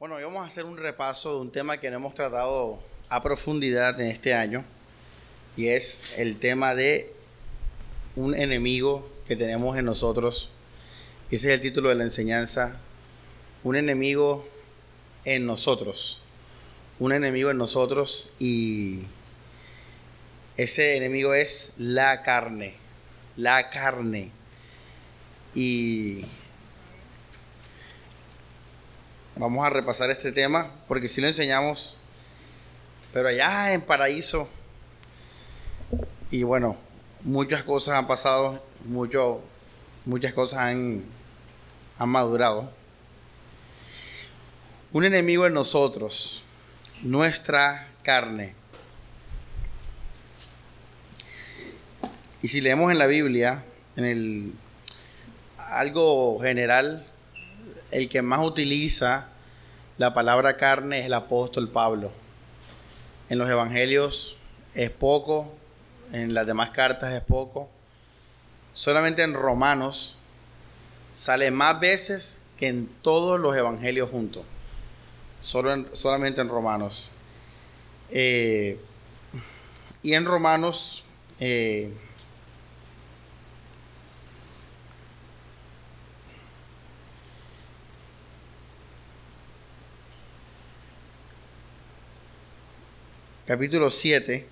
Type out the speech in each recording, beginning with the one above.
Bueno, hoy vamos a hacer un repaso de un tema que no hemos tratado a profundidad en este año y es el tema de un enemigo que tenemos en nosotros. Ese es el título de la enseñanza, un enemigo en nosotros, un enemigo en nosotros y ese enemigo es la carne, la carne. Y Vamos a repasar este tema porque si lo enseñamos, pero allá en paraíso. Y bueno, muchas cosas han pasado, muchas cosas han, han madurado. Un enemigo en nosotros, nuestra carne. Y si leemos en la Biblia, en el algo general, el que más utiliza la palabra carne es el apóstol Pablo. En los evangelios es poco, en las demás cartas es poco. Solamente en Romanos sale más veces que en todos los evangelios juntos. Solo solamente en Romanos. Eh, y en Romanos eh, capítulo 7.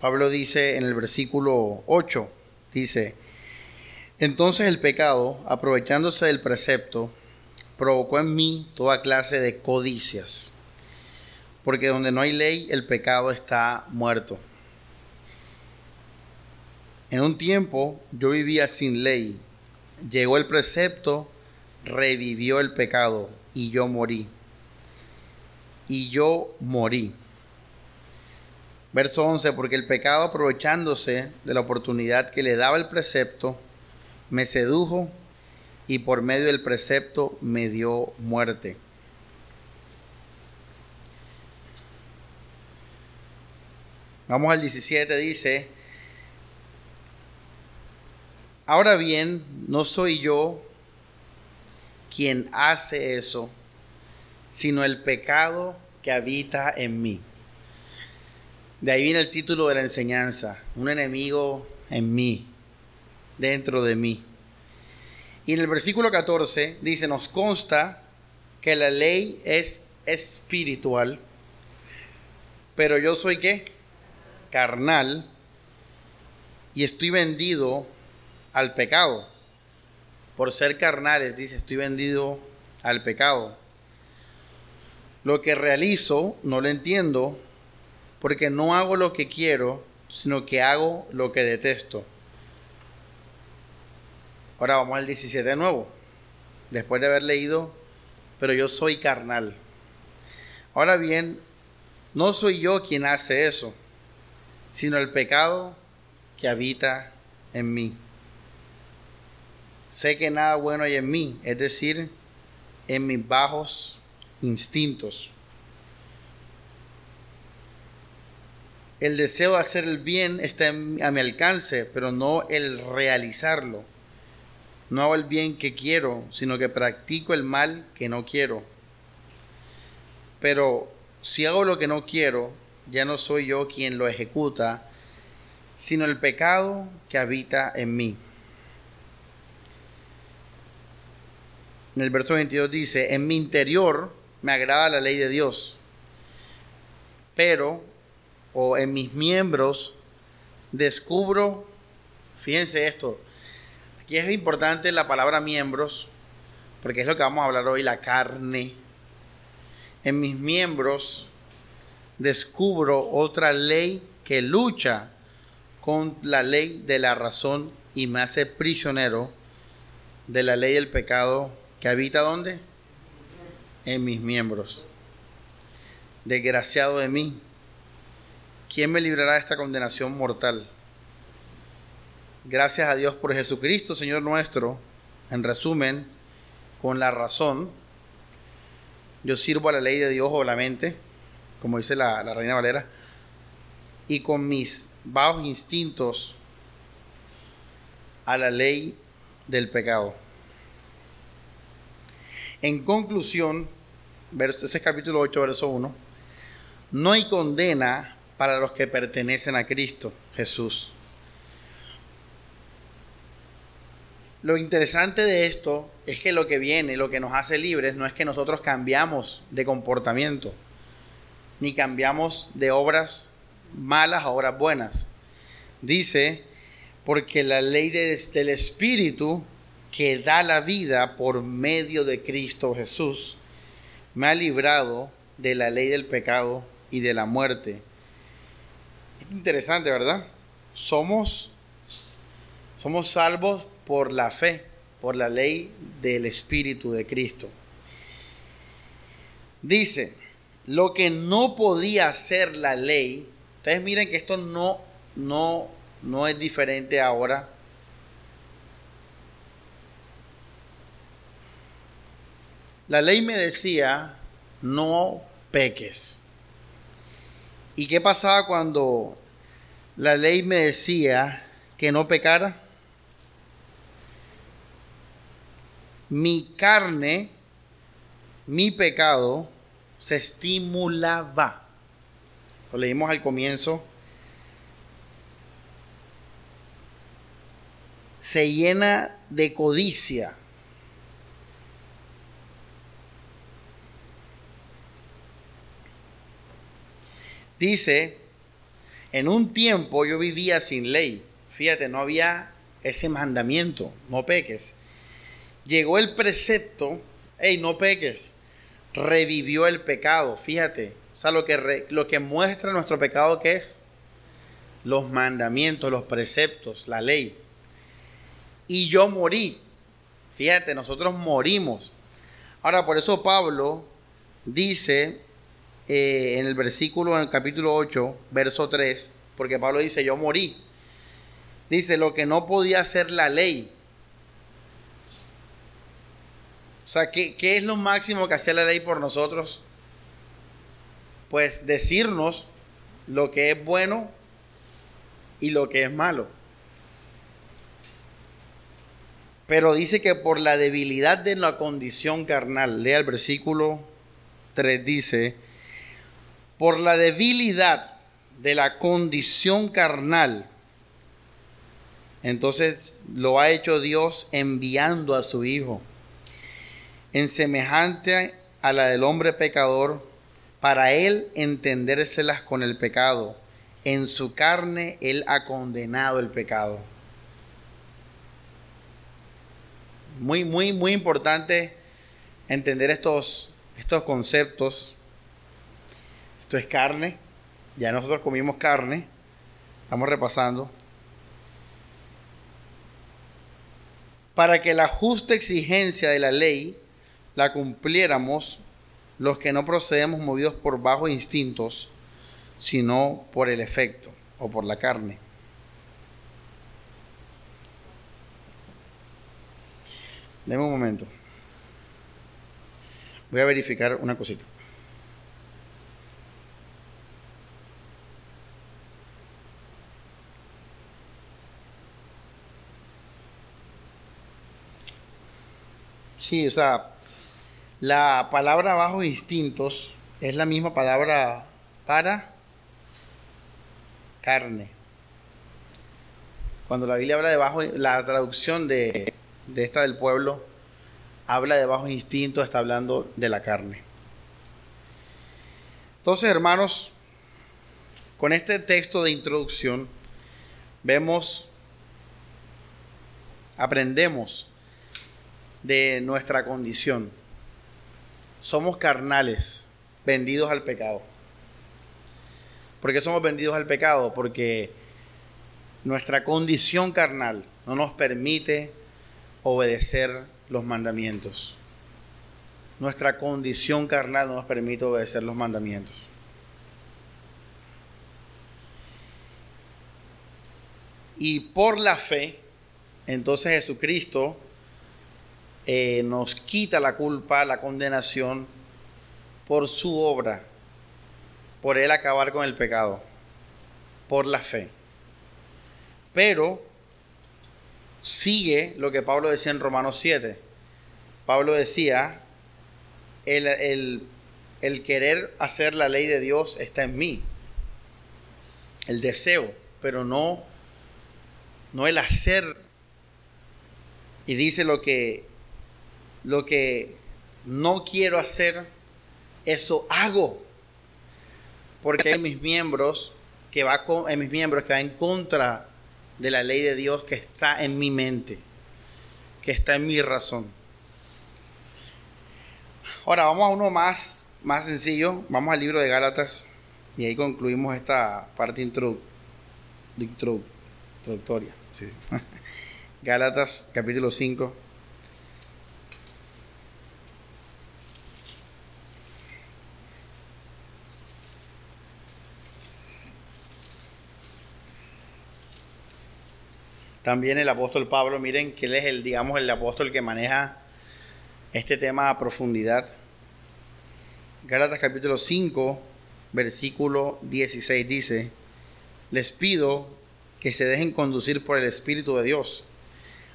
Pablo dice en el versículo 8, dice, entonces el pecado, aprovechándose del precepto, provocó en mí toda clase de codicias, porque donde no hay ley, el pecado está muerto. En un tiempo yo vivía sin ley Llegó el precepto, revivió el pecado y yo morí. Y yo morí. Verso 11, porque el pecado aprovechándose de la oportunidad que le daba el precepto, me sedujo y por medio del precepto me dio muerte. Vamos al 17, dice, Ahora bien, no soy yo quien hace eso, sino el pecado que habita en mí. De ahí viene el título de la enseñanza, un enemigo en mí, dentro de mí. Y en el versículo 14 dice, nos consta que la ley es espiritual, pero yo soy qué? Carnal, y estoy vendido al pecado. Por ser carnales, dice, estoy vendido al pecado. Lo que realizo no lo entiendo porque no hago lo que quiero, sino que hago lo que detesto. Ahora vamos al 17 de nuevo. Después de haber leído, pero yo soy carnal. Ahora bien, no soy yo quien hace eso, sino el pecado que habita en mí sé que nada bueno hay en mí, es decir, en mis bajos instintos. El deseo de hacer el bien está a mi alcance, pero no el realizarlo. No hago el bien que quiero, sino que practico el mal que no quiero. Pero si hago lo que no quiero, ya no soy yo quien lo ejecuta, sino el pecado que habita en mí. En el verso 22 dice, en mi interior me agrada la ley de Dios, pero, o en mis miembros, descubro, fíjense esto, aquí es importante la palabra miembros, porque es lo que vamos a hablar hoy, la carne. En mis miembros descubro otra ley que lucha con la ley de la razón y me hace prisionero de la ley del pecado que habita dónde? En mis miembros. Desgraciado de mí. ¿Quién me librará de esta condenación mortal? Gracias a Dios por Jesucristo, Señor nuestro. En resumen, con la razón, yo sirvo a la ley de Dios o la mente, como dice la, la Reina Valera, y con mis bajos instintos a la ley del pecado. En conclusión, ese es capítulo 8, verso 1, no hay condena para los que pertenecen a Cristo Jesús. Lo interesante de esto es que lo que viene, lo que nos hace libres, no es que nosotros cambiamos de comportamiento, ni cambiamos de obras malas a obras buenas. Dice, porque la ley del Espíritu que da la vida por medio de Cristo Jesús me ha librado de la ley del pecado y de la muerte. Es interesante, ¿verdad? Somos, somos salvos por la fe, por la ley del Espíritu de Cristo. Dice, lo que no podía hacer la ley, ustedes miren que esto no, no, no es diferente ahora. La ley me decía, no peques. ¿Y qué pasaba cuando la ley me decía que no pecara? mi carne, mi pecado, se estimulaba. Lo leímos al comienzo. Se llena de codicia. Dice, en un tiempo yo vivía sin ley. Fíjate, no había ese mandamiento, no peques llegó el precepto, hey, no peques, revivió el pecado, fíjate, o sea, lo que, lo que muestra nuestro pecado que es los mandamientos, los preceptos, la ley. Y yo morí, fíjate, nosotros morimos. Ahora, por eso Pablo dice eh, en el versículo, en el capítulo 8, verso 3, porque Pablo dice, yo morí. Dice, lo que no podía hacer la ley, O sea, ¿qué, es lo máximo que hace la ley por nosotros? Pues decirnos lo que es bueno y lo que es malo. Pero dice que por la debilidad de la condición carnal, lea el versículo 3, dice, por la debilidad de la condición carnal, entonces lo ha hecho Dios enviando a su Hijo en semejante a la del hombre pecador, para él entendérselas con el pecado. En su carne él ha condenado el pecado. Muy, muy, muy importante entender estos, estos conceptos. Esto es carne. Ya nosotros comimos carne. Estamos repasando. Para que la justa exigencia de la ley la cumpliéramos los que no procedemos movidos por bajos instintos, sino por el efecto o por la carne. Deme un momento. Voy a verificar una cosita. Sí, o sea, la palabra bajos instintos es la misma palabra para carne. Cuando la Biblia habla de bajo, la traducción de, de esta del pueblo habla de bajos instintos, está hablando de la carne. Entonces, hermanos, con este texto de introducción, vemos, aprendemos de nuestra condición somos carnales, vendidos al pecado. ¿Por qué somos vendidos al pecado? Porque nuestra condición carnal no nos permite obedecer los mandamientos. Nuestra condición carnal no nos permite obedecer los mandamientos. Y por la fe, entonces Jesucristo eh, nos quita la culpa, la condenación por su obra, por él acabar con el pecado, por la fe. Pero sigue lo que Pablo decía en Romanos 7. Pablo decía, el, el querer hacer la ley de Dios está en mí. El deseo, pero no, no el hacer. Y dice lo que, lo que no quiero hacer, eso hago. Porque hay mis miembros que va con, en mis miembros que va en contra de la ley de Dios que está en mi mente, que está en mi razón. Ahora vamos a uno más, más sencillo. Vamos al libro de Gálatas y ahí concluimos esta parte introductoria. Gálatas capítulo 5. También el apóstol Pablo, miren que él es el, digamos, el apóstol que maneja este tema a profundidad. Gálatas capítulo 5, versículo 16 dice, les pido que se dejen conducir por el Espíritu de Dios.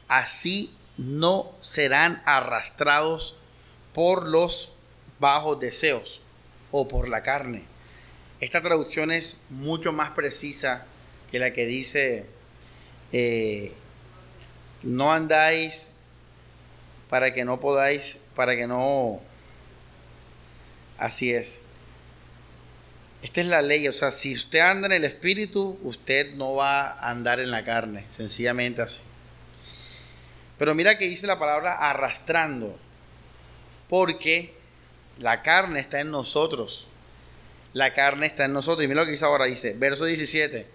Así no serán arrastrados por los bajos deseos o por la carne. Esta traducción es mucho más precisa que la que dice eh, no andáis para que no podáis, para que no... Así es. Esta es la ley, o sea, si usted anda en el espíritu, usted no va a andar en la carne, sencillamente así. Pero mira que dice la palabra arrastrando, porque la carne está en nosotros. La carne está en nosotros. Y mira lo que dice ahora, dice, verso 17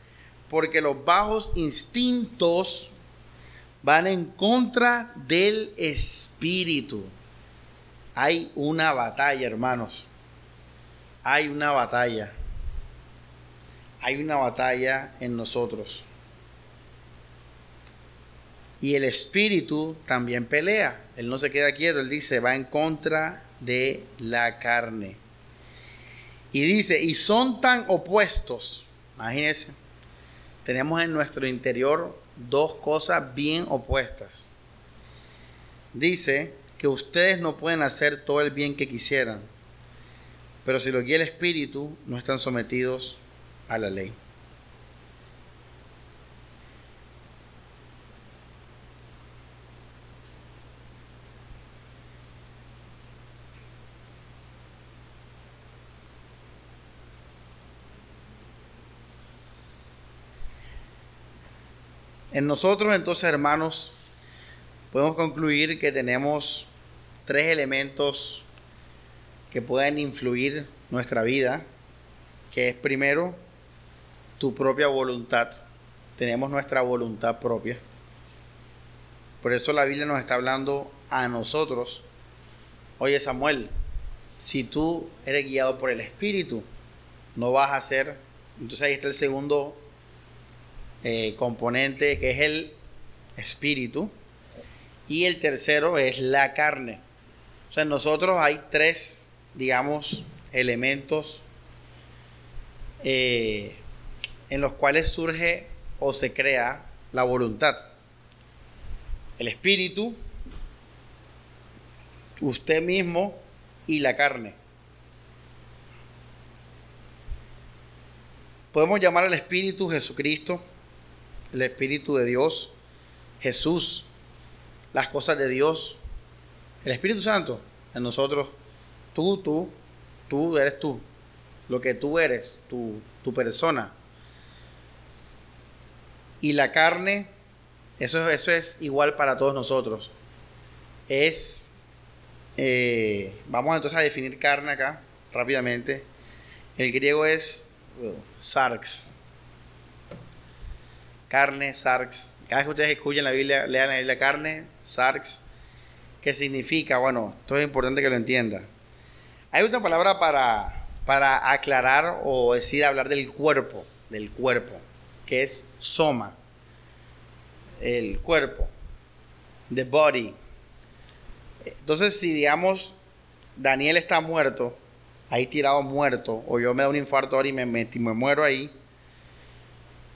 porque los bajos instintos van en contra del espíritu. Hay una batalla, hermanos. Hay una batalla. Hay una batalla en nosotros. Y el espíritu también pelea. Él no se queda quieto, él dice, va en contra de la carne. Y dice, y son tan opuestos. Imagínense tenemos en nuestro interior dos cosas bien opuestas. Dice que ustedes no pueden hacer todo el bien que quisieran, pero si lo guía el Espíritu, no están sometidos a la ley. En nosotros entonces, hermanos, podemos concluir que tenemos tres elementos que pueden influir nuestra vida, que es primero tu propia voluntad. Tenemos nuestra voluntad propia. Por eso la Biblia nos está hablando a nosotros. Oye Samuel, si tú eres guiado por el Espíritu, no vas a ser... Entonces ahí está el segundo eh, componente que es el espíritu y el tercero es la carne. O sea, en nosotros hay tres, digamos, elementos eh, en los cuales surge o se crea la voluntad. El espíritu, usted mismo y la carne. Podemos llamar al espíritu Jesucristo el Espíritu de Dios, Jesús, las cosas de Dios, el Espíritu Santo en nosotros, tú, tú, tú eres tú, lo que tú eres, tu, tu persona. Y la carne, eso, eso es igual para todos nosotros. Es, eh, vamos entonces a definir carne acá rápidamente. El griego es sarx, carne, sarx. Cada vez que ustedes escuchen la Biblia, lean la Biblia carne, sarx. ¿Qué significa? Bueno, esto es importante que lo entienda. Hay otra palabra para, para aclarar o decir, hablar del cuerpo, del cuerpo, que es soma. El cuerpo, the body. Entonces, si digamos, Daniel está muerto, ahí tirado muerto, o yo me da un infarto ahora y me, me, me muero ahí,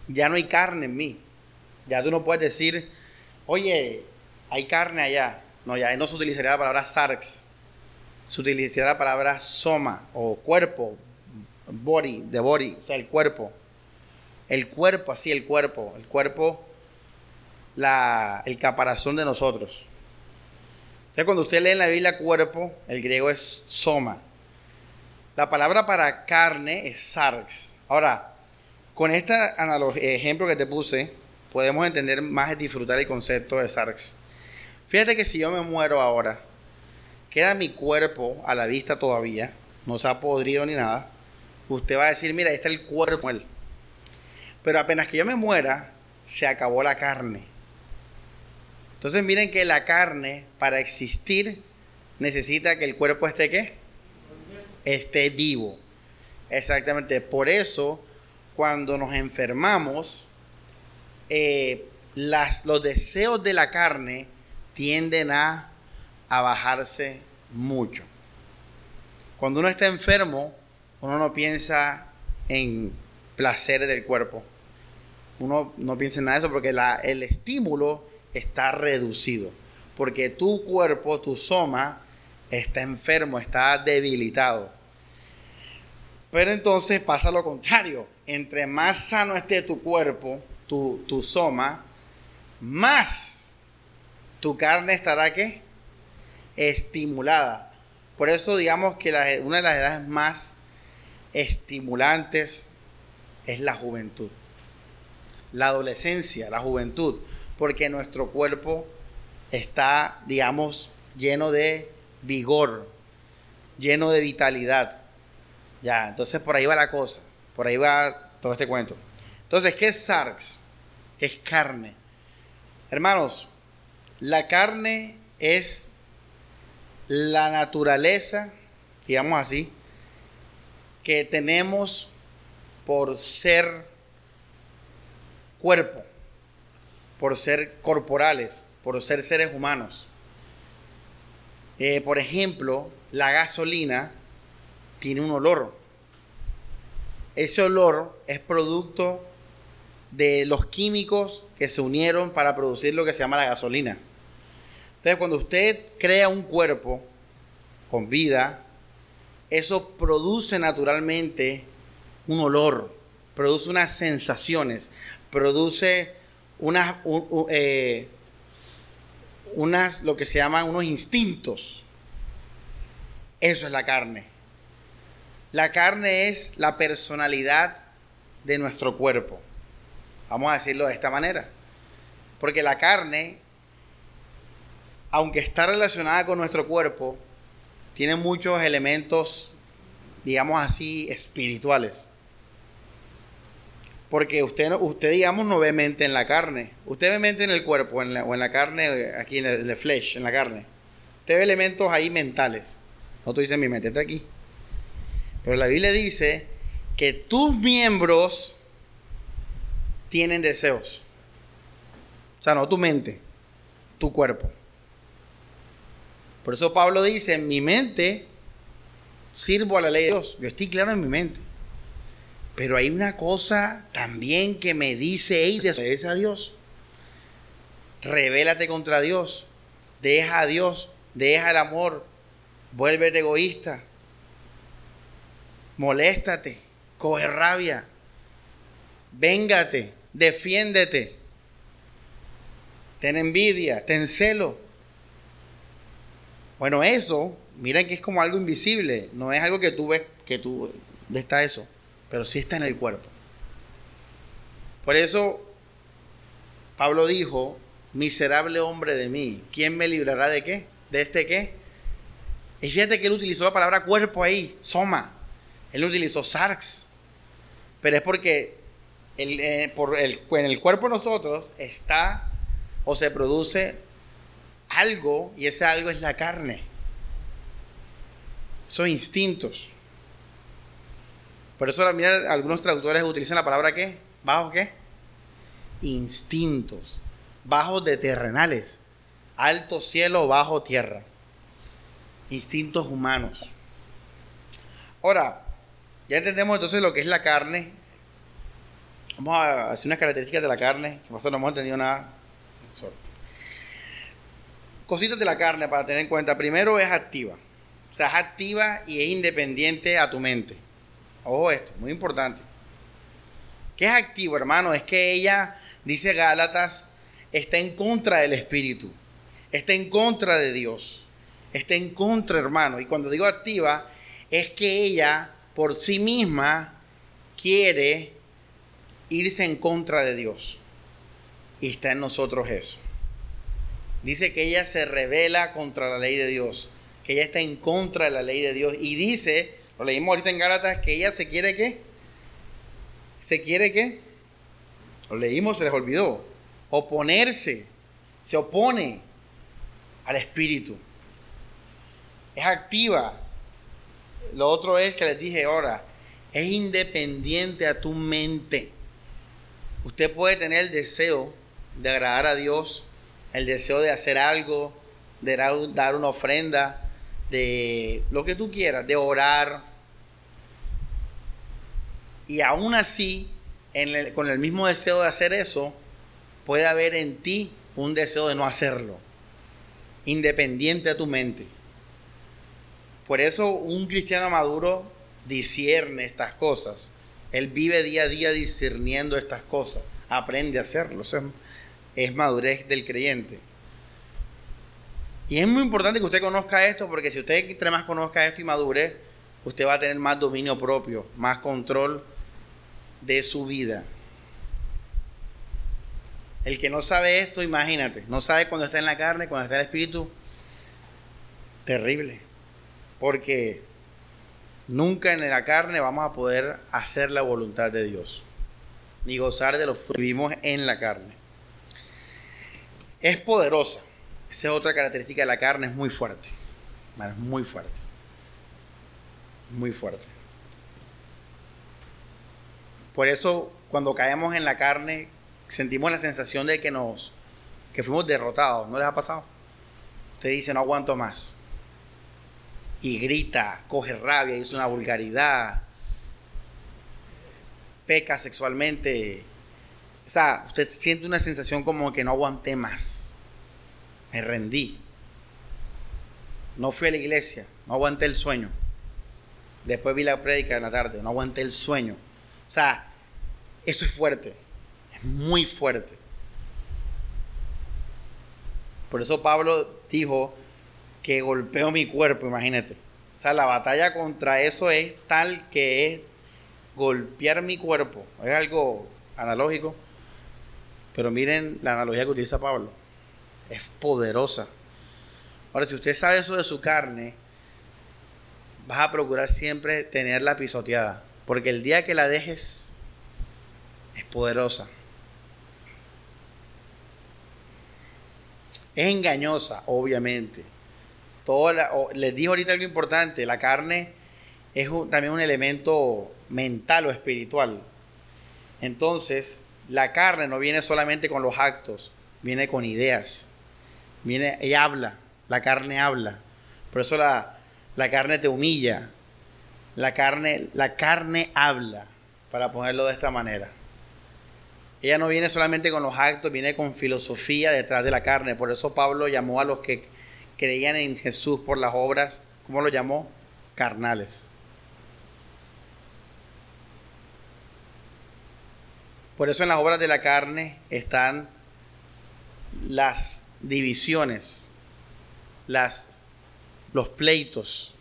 ya no hay carne en mí. Ya tú no puedes decir, oye, hay carne allá. No, ya no se utilizaría la palabra sarx. Se utilizaría la palabra soma o cuerpo, body, de body, o sea, el cuerpo. El cuerpo, así, el cuerpo. El cuerpo, la, el caparazón de nosotros. Entonces, cuando usted lee en la Biblia cuerpo, el griego es soma. La palabra para carne es sarx. Ahora, con este ejemplo que te puse, podemos entender más y disfrutar el concepto de sarx. Fíjate que si yo me muero ahora, queda mi cuerpo a la vista todavía, no se ha podrido ni nada. Usted va a decir, mira, ahí está el cuerpo. Pero apenas que yo me muera, se acabó la carne. Entonces miren que la carne, para existir, necesita que el cuerpo esté qué? Esté vivo. Exactamente. Por eso, cuando nos enfermamos, eh, los deseos de la carne tienden a, a bajarse mucho. Cuando uno está enfermo, uno no piensa en placeres del cuerpo. Uno no piensa en nada de eso porque el estímulo está reducido. Porque tu cuerpo, tu soma, está enfermo, está debilitado. Pero entonces pasa lo contrario. Entre más sano esté tu cuerpo, tu, tu soma, más tu carne estará estimulada. Por eso digamos que una de las edades más estimulantes es la juventud. La adolescencia, la juventud, porque nuestro cuerpo está, digamos, lleno de vigor, lleno de vitalidad. Ya, entonces por ahí va la cosa, por ahí va todo este cuento. Entonces, ¿qué es sarx? ¿Qué es carne? Hermanos, la carne es la naturaleza, digamos así, que tenemos por ser cuerpo, por ser corporales, por ser seres humanos. Eh, por ejemplo, la gasolina tiene un olor. Ese olor es producto de los químicos que se unieron para producir lo que se llama la gasolina. Entonces, cuando usted crea un cuerpo con vida, eso produce naturalmente un olor, produce unas sensaciones, produce unas, eh, unas, lo que se llaman unos instintos. Eso es la carne. La carne es la personalidad de nuestro cuerpo. Vamos a decirlo de esta manera. Porque la carne aunque está relacionada con nuestro cuerpo, tiene muchos elementos, digamos así, espirituales. Porque usted, usted digamos, no ve mente en la carne. Usted ve mente en el cuerpo o en la carne, aquí en el, flesh, en la carne. Usted ve elementos ahí mentales. No tú dices mi mente, está aquí. Pero la Biblia dice que tus miembros tienen deseos. O sea, no tu mente, tu cuerpo. Por eso Pablo dice, en mi mente sirvo a la ley de Dios. Yo estoy claro en mi mente. Pero hay una cosa también que me dice, hey, desobedece a Dios. Revélate contra Dios. Deja a Dios. Deja el amor. Vuélvete egoísta. Moléstate. Coge rabia. Véngate. Defiéndete. Ten envidia. Ten celo. Bueno, eso, miren que es como algo invisible, no es algo que tú ves, que tú, está eso, pero sí está en el cuerpo. Por eso, Pablo dijo, miserable hombre de mí, ¿quién me librará de qué? ¿De este qué? Y fíjate que él utilizó la palabra cuerpo ahí, soma. Él utilizó sarx. Pero es porque eh, por el, en el cuerpo de nosotros está o se produce algo y ese algo es la carne. Son instintos. Por eso mira, algunos traductores utilizan la palabra ¿qué? ¿Bajo qué? Instintos. Bajos de terrenales. Alto cielo, bajo tierra. Instintos humanos. Ahora, ya entendemos entonces lo que es la carne. Vamos a hacer unas características de la carne, que no hemos entendido nada. cositas de la carne para tener en cuenta. Primero es activa. O sea, es activa y es independiente a tu mente. Ojo esto, muy importante. ¿Qué es activo, hermano? Es que ella, dice Gálatas, está en contra del Espíritu. Está en contra de Dios. Está en contra, hermano. Y cuando digo activa, es que ella por sí misma quiere irse en contra de Dios. Y está en nosotros eso. Dice que ella se revela contra la ley de Dios, que ella está en contra de la ley de Dios. Y dice, lo leímos ahorita en Gálatas, que ella se quiere qué? ¿Se quiere qué? Lo leímos, se les olvidó. Oponerse. Se opone al Espíritu. Es activa. Lo otro es que les dije ahora, es independiente a tu mente. Usted puede tener el deseo de agradar a Dios, el deseo de hacer algo, de dar una ofrenda, de lo que tú quieras, de orar. Y aún así, con el mismo deseo de hacer eso, puede haber en ti un deseo de no hacerlo, independiente a tu mente. Por eso un cristiano maduro discierne estas cosas. Él vive día a día discerniendo estas cosas. Aprende a hacerlo. es madurez del creyente. Y es muy importante que usted conozca esto, porque si usted entre más conozca esto y madure, usted va a tener más dominio propio, más control de su vida. El que no sabe esto, imagínate, no sabe cuando está en la carne, cuando está en el espíritu, terrible. Porque nunca en la carne vamos a poder hacer la voluntad de Dios, ni gozar de lo que vivimos en la carne. Es poderosa. Esa es otra característica de la carne, es muy fuerte. Es muy fuerte. Muy fuerte. Por eso, cuando caemos en la carne, sentimos la sensación de que nos que fuimos derrotados. ¿No les ha pasado? Usted dice, no aguanto más y grita, coge rabia, dice una vulgaridad, peca sexualmente. O sea, usted siente una sensación como que no aguanté más. Me rendí. No fui a la iglesia, no aguanté el sueño. Después vi la prédica de la tarde, no aguanté el sueño. O sea, eso es fuerte, es muy fuerte. Por eso Pablo dijo, que golpeo mi cuerpo, imagínate. O sea, la batalla contra eso es tal que es golpear mi cuerpo. Es algo analógico. Pero miren la analogía que utiliza Pablo. Es poderosa. Ahora, si usted sabe eso de su carne, vas a procurar siempre tenerla pisoteada. Porque el día que la dejes, es poderosa. Es engañosa, obviamente les dijo ahorita algo importante, la carne es también un elemento mental o espiritual. Entonces, la carne no viene solamente con los actos, viene con ideas. Viene, ella habla, la carne habla. Por eso la, la carne te humilla. La carne, la carne habla, para ponerlo de esta manera. Ella no viene solamente con los actos, viene con filosofía detrás de la carne. Por eso Pablo llamó a los que creían en Jesús por las obras, ¿cómo lo llamó? Carnales. Por eso en las obras de la carne están las divisiones, las, los pleitos.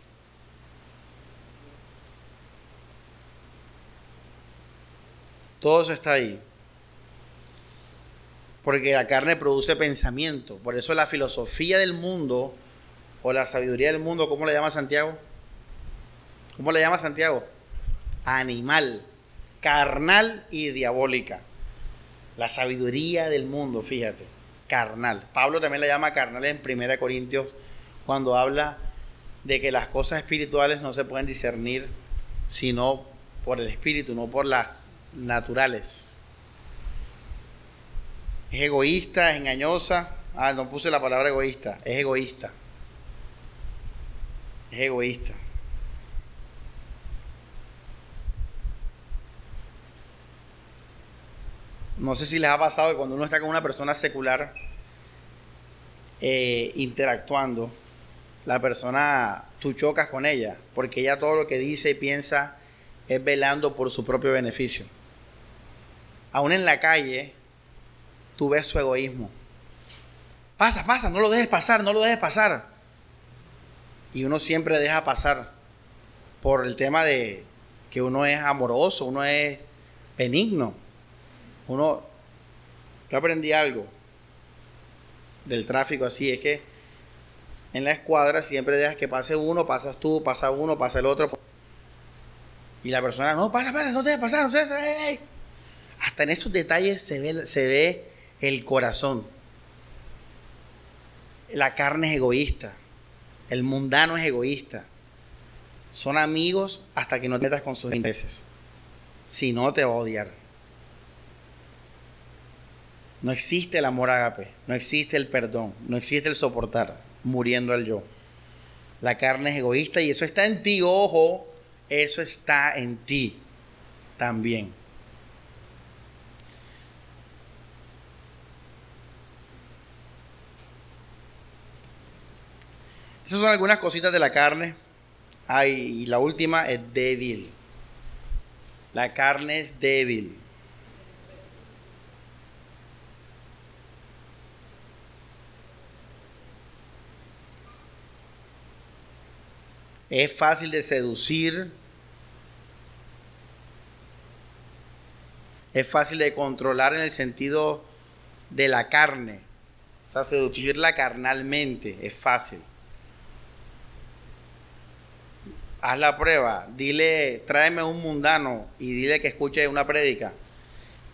Todo eso está ahí. Porque la carne produce pensamiento. Por eso la filosofía del mundo o la sabiduría del mundo, ¿cómo le llama Santiago? ¿Cómo le llama Santiago? Animal, carnal y diabólica. La sabiduría del mundo, fíjate, carnal. Pablo también la llama carnal en 1 Corintios cuando habla de que las cosas espirituales no se pueden discernir sino por el espíritu, no por las naturales. Es egoísta, es engañosa. Ah, no puse la palabra egoísta. Es egoísta. Es egoísta. No sé si les ha pasado que cuando uno está con una persona secular, eh, interactuando, la persona, tú chocas con ella, porque ella todo lo que dice y piensa es velando por su propio beneficio. Aún en la calle, tú ves su egoísmo. Pasa, pasa, no lo dejes pasar, no lo dejes pasar. Y uno siempre deja pasar por el tema de que uno es amoroso, uno es benigno. Uno, yo aprendí algo del tráfico así, es que en la escuadra siempre dejas que pase uno, pasas tú, pasa uno, pasa el otro. Y la persona, no, pasa, pasa, no te dejes pasar, no te Hasta en esos detalles se ve, se ve el corazón. La carne es egoísta. El mundano es egoísta. Son amigos hasta que no te metas con sus intereses. Si no, te va a odiar. No existe el amor agape, no existe el perdón, no existe el soportar, muriendo al yo. La carne es egoísta y eso está en ti, ojo, eso está en ti también. Esas son algunas cositas de la carne. Ay, y la última es débil. La carne es débil. Es fácil de seducir. Es fácil de controlar en el sentido de la carne. O sea, seducirla carnalmente es fácil. Haz la prueba, dile, tráeme un mundano y dile que escuche una prédica.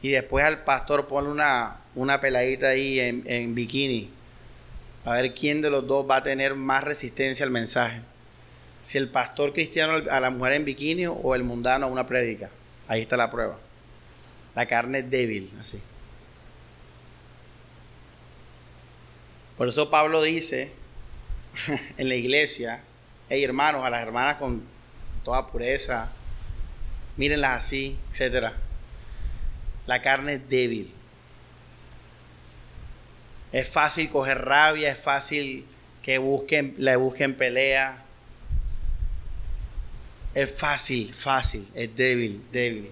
Y después al pastor ponle una, una peladita ahí en, bikini. A ver quién de los dos va a tener más resistencia al mensaje si el pastor cristiano a la mujer en bikini o el mundano a una prédica. Ahí está la prueba. La carne es débil, así. Por eso Pablo dice en la iglesia, hey hermanos, a las hermanas con toda pureza, mírenlas así, etc. La carne es débil. Es fácil coger rabia, es fácil que busquen, le busquen pelea, es fácil, fácil, es débil, débil.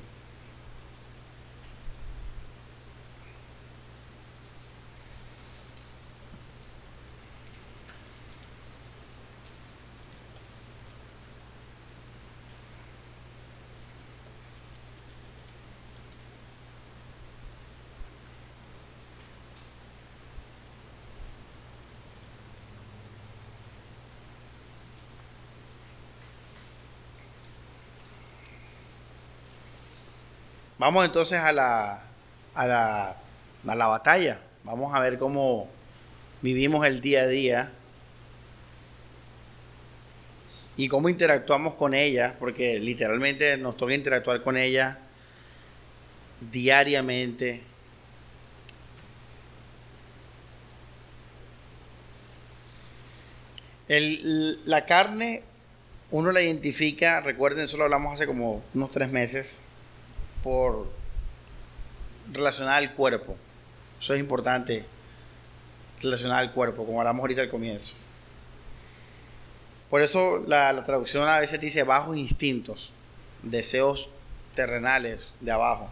Vamos entonces a la, a la, a la batalla. Vamos a ver cómo vivimos el día a día y cómo interactuamos con ella, porque literalmente nos toca interactuar con ella diariamente. El, la carne, uno la identifica, recuerden, eso lo hablamos hace como unos tres meses, por relacionar al cuerpo. Eso es importante, relacionar al cuerpo, como hablamos ahorita al comienzo. Por eso la, traducción a veces dice bajos instintos, deseos terrenales de abajo.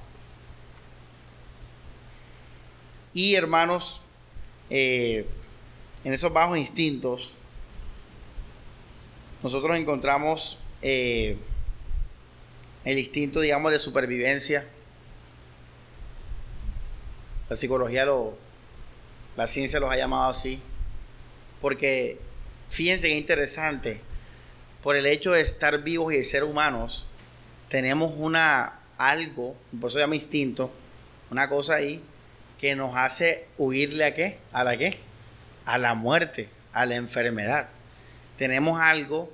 Y hermanos, eh, en esos bajos instintos, nosotros encontramos eh, el instinto, digamos, de supervivencia. La psicología lo, la ciencia los ha llamado así. Porque fíjense que interesante, por el hecho de estar vivos y de ser humanos, tenemos una algo, por eso se llama instinto, una cosa ahí que nos hace huirle a qué? ¿A la qué? A la muerte, a la enfermedad. Tenemos algo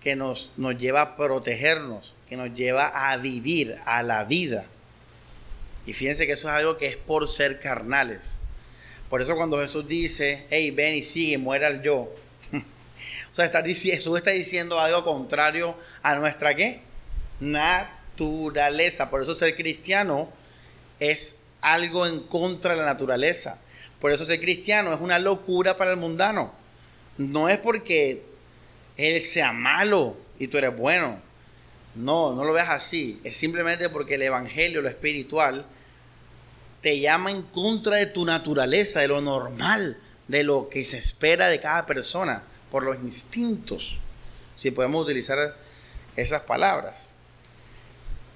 que nos, nos lleva a protegernos que nos lleva a vivir, a la vida. Y fíjense que eso es algo que es por ser carnales. Por eso cuando Jesús dice, hey, ven y sigue, muera el yo. o sea, está, Jesús está diciendo algo contrario a nuestra qué? Naturaleza. Por eso ser cristiano es algo en contra de la naturaleza. Por eso ser cristiano es una locura para el mundano. No es porque él sea malo y tú eres bueno. No, no lo veas así. Es simplemente porque el evangelio, lo espiritual, te llama en contra de tu naturaleza, de lo normal, de lo que se espera de cada persona, por los instintos, si podemos utilizar esas palabras.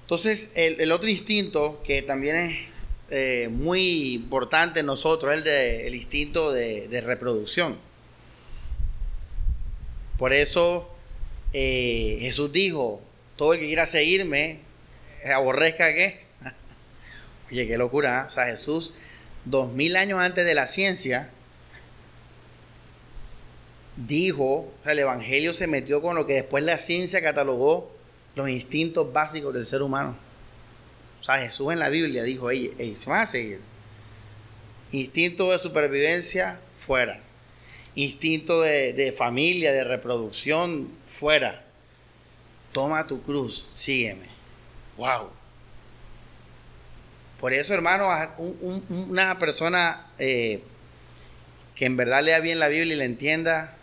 Entonces, el, otro instinto que también es eh, muy importante en nosotros es el, instinto de, reproducción. Por eso eh, Jesús dijo, todo el que quiera seguirme, aborrezca que Oye, qué locura. ¿eh? O sea, Jesús, dos mil años antes de la ciencia, dijo, o sea, el Evangelio se metió con lo que después la ciencia catalogó los instintos básicos del ser humano. O sea, Jesús en la Biblia dijo, ey, se van a seguir. Instinto de supervivencia, fuera. Instinto de familia, de reproducción, fuera. Toma tu cruz, sígueme. Wow. Por eso, hermano, una persona eh, que en verdad lea bien la Biblia y la entienda,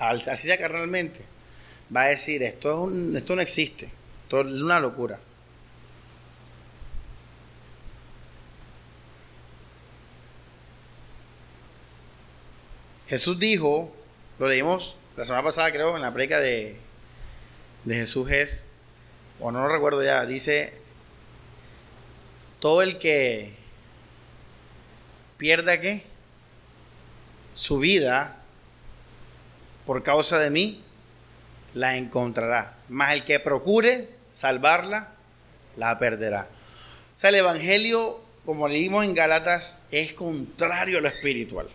así sea carnalmente, va a decir, esto, es esto no existe, esto es una locura. Jesús dijo, lo leímos la semana pasada creo en la predica de, de Jesús es, o no lo recuerdo ya, dice, todo el que pierda qué? Su vida por causa de mí, la encontrará. Mas el que procure salvarla, la perderá. O sea, el Evangelio, como leímos en Galatas, es contrario a lo espiritual.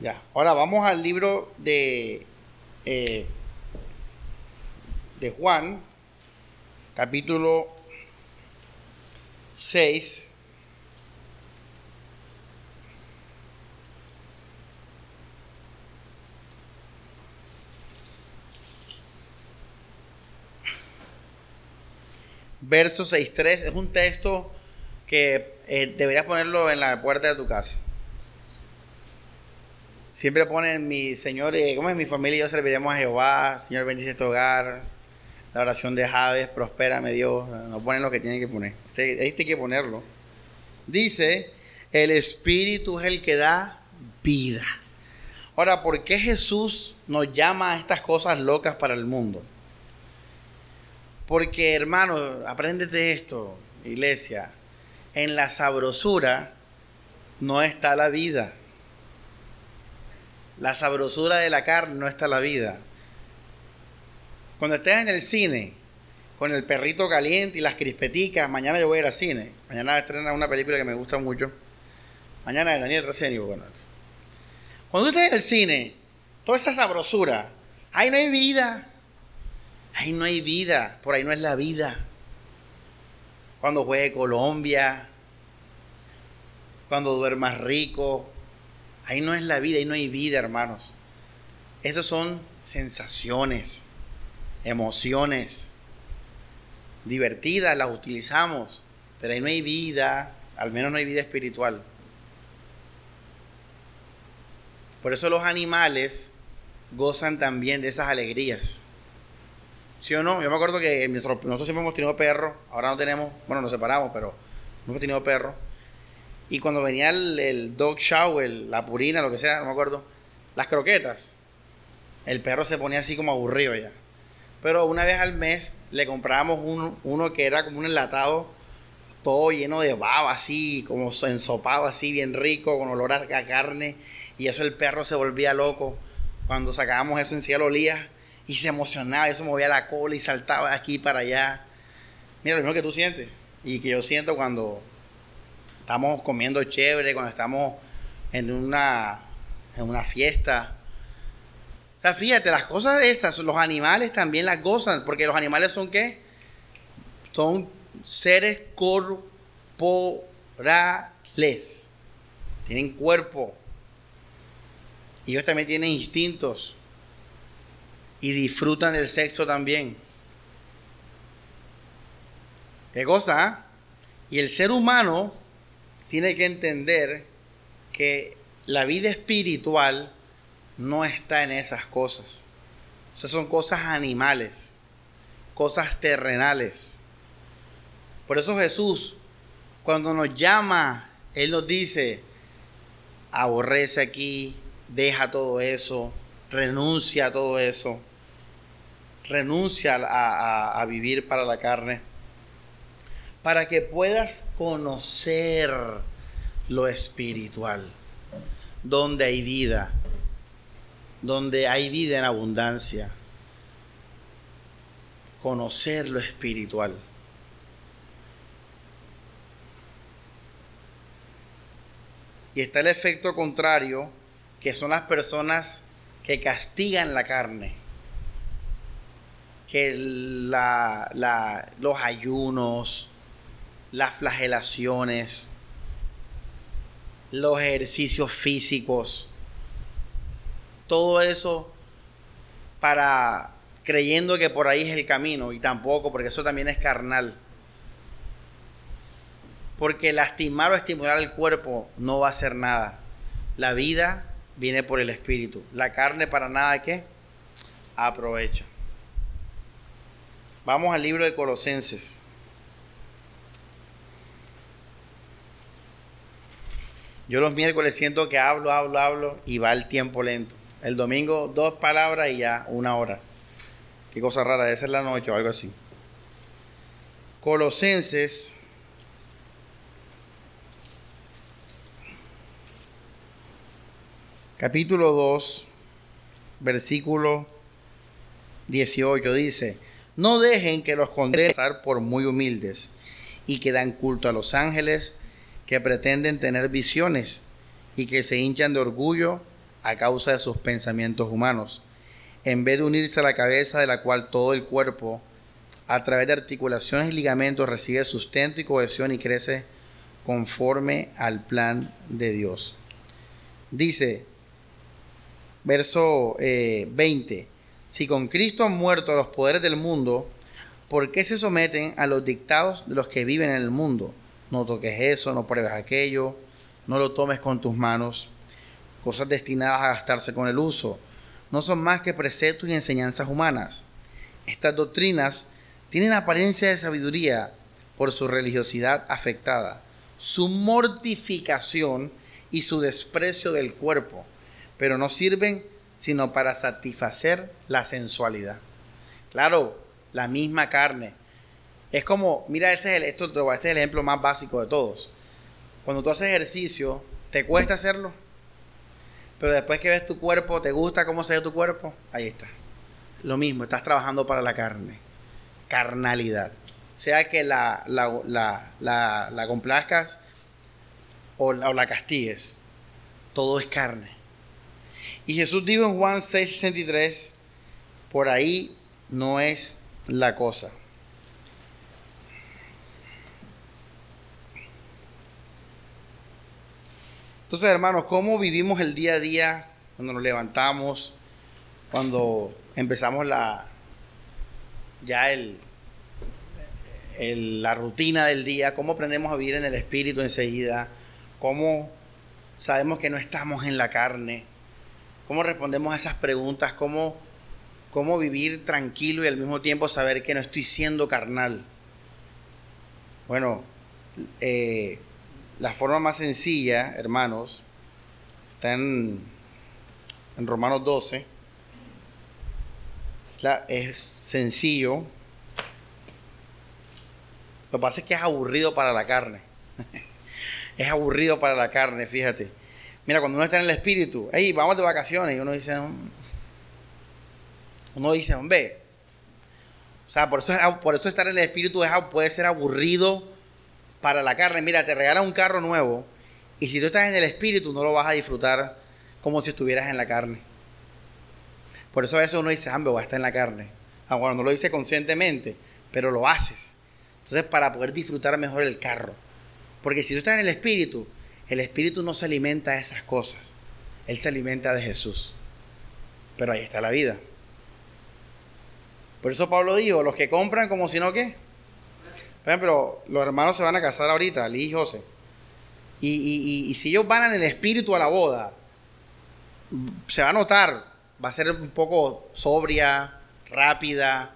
Ya, ahora vamos al libro de, eh, de Juan, capítulo 6. Verso 6.3 es un texto que eh, deberías ponerlo en la puerta de tu casa. Siempre ponen mi Señor, eh, ¿cómo es mi familia? Y yo serviremos a Jehová. Señor, bendice este hogar la oración de Javes, prospérame Dios, no ponen lo que tienen que poner. Ahí hay que ponerlo. Dice, el Espíritu es el que da vida. Ahora, ¿por qué Jesús nos llama a estas cosas locas para el mundo? Porque, hermano, apréndete esto, iglesia. En la sabrosura no está la vida. La sabrosura de la carne no está la vida. Cuando estés en el cine, con el perrito caliente y las crispeticas, mañana yo voy a ir al cine. Mañana estrena una película que me gusta mucho. Mañana de Daniel Resenio. Bueno. Cuando estés en el cine, toda esa sabrosura, ahí no hay vida. Ahí no hay vida. Por ahí no es la vida. Cuando juegue Colombia, cuando duermas rico, ahí no es la vida, ahí no hay vida, hermanos. Esas son sensaciones emociones divertidas, las utilizamos, pero ahí no hay vida, al menos no hay vida espiritual. Por eso los animales gozan también de esas alegrías. ¿Sí o no? Yo me acuerdo que nosotros siempre hemos tenido perro, ahora no tenemos, bueno, nos separamos, pero no hemos tenido perro. Y cuando venía el, el dog shower, la purina, lo que sea, no me acuerdo, las croquetas, el perro se ponía así como aburrido ya. Pero una vez al mes le comprábamos uno, que era como un enlatado, todo lleno de baba, así, como ensopado, así, bien rico, con olor a carne. Y eso el perro se volvía loco. Cuando sacábamos eso en cielo olía y se emocionaba, y eso movía la cola y saltaba de aquí para allá. Mira, lo mismo que tú sientes y que yo siento cuando estamos comiendo chévere, cuando estamos en una, en una fiesta sea, fíjate, las cosas esas, los animales también las gozan, porque los animales son qué? Son seres corporales. Tienen cuerpo. Y ellos también tienen instintos. Y disfrutan del sexo también. ¿Qué cosa? Ah? Y el ser humano tiene que entender que la vida espiritual no está en esas cosas. O sea, son cosas animales, cosas terrenales. Por eso Jesús, cuando nos llama, Él nos dice, aborrece aquí, deja todo eso, renuncia a todo eso, renuncia a, a vivir para la carne, para que puedas conocer lo espiritual, donde hay vida, donde hay vida en abundancia, conocer lo espiritual. Y está el efecto contrario, que son las personas que castigan la carne. Que la, los ayunos, las flagelaciones, los ejercicios físicos, todo eso para creyendo que por ahí es el camino y tampoco, porque eso también es carnal. Porque lastimar o estimular el cuerpo no va a hacer nada. La vida viene por el espíritu. La carne para nada que aprovecha. Vamos al libro de Colosenses. Yo los miércoles siento que hablo, hablo, hablo y va el tiempo lento. El domingo dos palabras y ya una hora. Qué cosa rara, debe ser la noche o algo así. Colosenses capítulo 2, versículo 18 dice, no dejen que los condenen por muy humildes y que dan culto a los ángeles, que pretenden tener visiones y que se hinchan de orgullo a causa de sus pensamientos humanos, en vez de unirse a la cabeza de la cual todo el cuerpo, a través de articulaciones y ligamentos, recibe sustento y cohesión y crece conforme al plan de Dios. Dice, verso 20, eh, si con Cristo han muerto los poderes del mundo, ¿por qué se someten a los dictados de los que viven en el mundo? No toques eso, no pruebes aquello, no lo tomes con tus manos, cosas destinadas a gastarse con el uso, no son más que preceptos y enseñanzas humanas. Estas doctrinas tienen apariencia de sabiduría por su religiosidad afectada, su mortificación y su desprecio del cuerpo pero no sirven sino para satisfacer la sensualidad. Claro, la misma carne. Es como, mira, este es, el, esto, este es el ejemplo más básico de todos. Cuando tú haces ejercicio, ¿te cuesta hacerlo? Pero después que ves tu cuerpo, ¿te gusta cómo se ve tu cuerpo? Ahí está. Lo mismo, estás trabajando para la carne. Carnalidad. Sea que la, la, complazcas o la castigues. Todo es carne. Y Jesús dijo en Juan 6:63, por ahí no es la cosa. Entonces, hermanos, ¿cómo vivimos el día a día cuando nos levantamos, cuando empezamos la ya el, la rutina del día, cómo aprendemos a vivir en el espíritu enseguida, cómo sabemos que no estamos en la carne, ¿Cómo respondemos a esas preguntas? ¿Cómo, cómo vivir tranquilo y al mismo tiempo saber que no estoy siendo carnal? Bueno, eh, la forma más sencilla, hermanos, está en, Romanos 12. es sencillo. Lo que pasa es que es aburrido para la carne. es aburrido para la carne, fíjate. Mira, cuando uno está en el espíritu, hey, vamos de vacaciones, y uno dice, uno dice, hombre, o sea, por eso, por eso estar en el espíritu puede ser aburrido para la carne. Mira, te regalan un carro nuevo, y si tú estás en el espíritu, no lo vas a disfrutar como si estuvieras en la carne. Por eso a veces uno dice, hombre, voy a estar en la carne. Ah, bueno, no lo dice conscientemente, pero lo haces. Entonces, para poder disfrutar mejor el carro. Porque si tú estás en el espíritu, el espíritu no se alimenta de esas cosas. Él se alimenta de Jesús. Pero ahí está la vida. Por eso Pablo dijo, los que compran como si no qué. Por ejemplo, los hermanos se van a casar ahorita, Ali y José. Y, si ellos van en el espíritu a la boda, se va a notar, va a ser un poco sobria, rápida.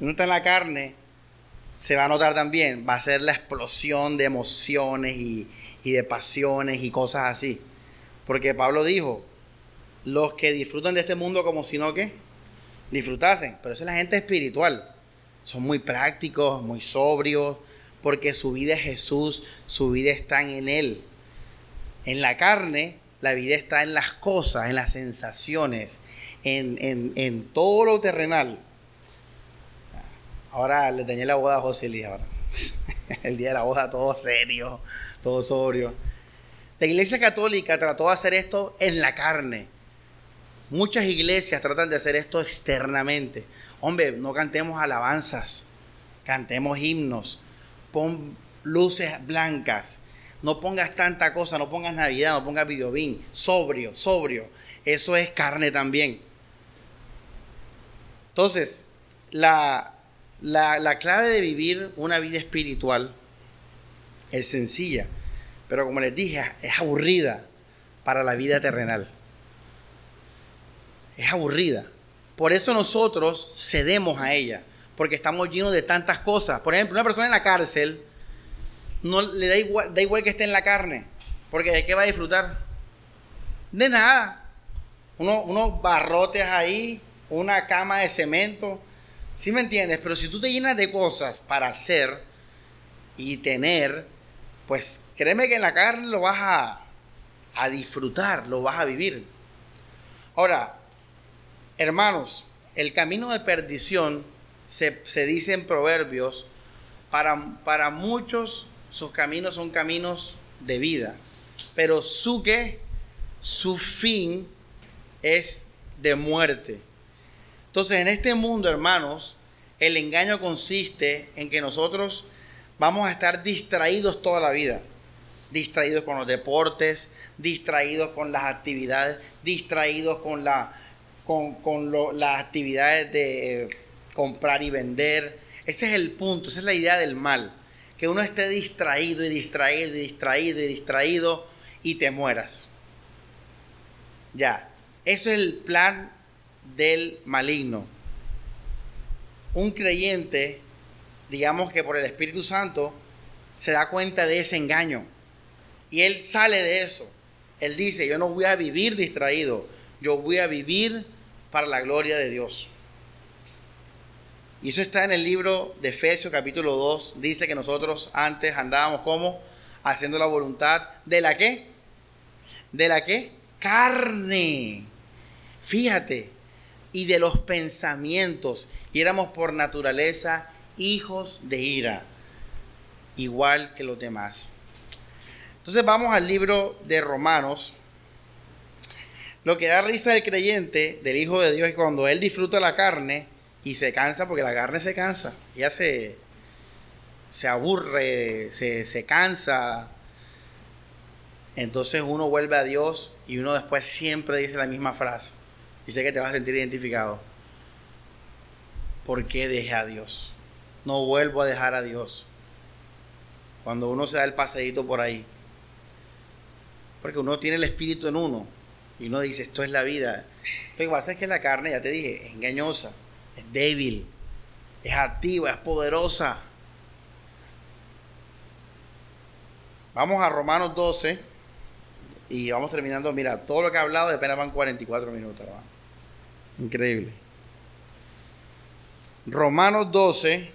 Uno está en la carne, se va a notar también, va a ser la explosión de emociones y, y de pasiones y cosas así. Porque Pablo dijo, los que disfrutan de este mundo como si no que disfrutasen, pero esa es la gente espiritual. Son muy prácticos, muy sobrios, porque su vida es Jesús, su vida está en Él. En la carne, la vida está en las cosas, en las sensaciones, en, en, todo lo terrenal. Ahora le tenía la boda a José Elías. El día de la boda todo serio, todo sobrio. La iglesia católica trató de hacer esto en la carne. Muchas iglesias tratan de hacer esto externamente. Hombre, no cantemos alabanzas, cantemos himnos, pon luces blancas, no pongas tanta cosa, no pongas Navidad, no pongas videobin, sobrio, sobrio. Eso es carne también. Entonces, la, la, clave de vivir una vida espiritual es sencilla, pero como les dije, es aburrida para la vida terrenal. Es aburrida. Por eso nosotros cedemos a ella, porque estamos llenos de tantas cosas. Por ejemplo, una persona en la cárcel no le da igual, da igual que esté en la carne, porque ¿de qué va a disfrutar? De nada. unos barrotes ahí, una cama de cemento. ¿Sí me entiendes? Pero si tú te llenas de cosas para hacer y tener, pues créeme que en la carne lo vas a, a disfrutar, lo vas a vivir. Ahora, Hermanos, el camino de perdición se, dice en Proverbios, para, para, muchos sus caminos son caminos de vida, pero su que, su fin es de muerte. Entonces, en este mundo, hermanos, el engaño consiste en que nosotros vamos a estar distraídos toda la vida. Distraídos con los deportes, distraídos con las actividades, distraídos con la con, las actividades de eh, comprar y vender. Ese es el punto, esa es la idea del mal. Que uno esté distraído y distraído y distraído y distraído y te mueras. Ya, eso es el plan del maligno. Un creyente, digamos que por el Espíritu Santo, se da cuenta de ese engaño. Y él sale de eso. Él dice, yo no voy a vivir distraído, yo voy a vivir para la gloria de Dios. Y eso está en el libro de Efesios capítulo 2. Dice que nosotros antes andábamos como haciendo la voluntad de la qué? De la qué? Carne. Fíjate. Y de los pensamientos. Y éramos por naturaleza hijos de ira. Igual que los demás. Entonces vamos al libro de Romanos lo que da risa del creyente, del Hijo de Dios, es cuando él disfruta la carne y se cansa, porque la carne se cansa, ya se, se aburre, se, se cansa. Entonces uno vuelve a Dios y uno después siempre dice la misma frase. Dice que te vas a sentir identificado. ¿Por qué dejé a Dios? No vuelvo a dejar a Dios. Cuando uno se da el paseíto por ahí. Porque uno tiene el espíritu en uno y uno dice, esto es la vida. Lo que pasa es que la carne, ya te dije, es engañosa, es débil, es activa, es poderosa. Vamos a Romanos 12 y vamos terminando. Mira, todo lo que he hablado de apenas van 44 minutos. Increíble. Romanos 12.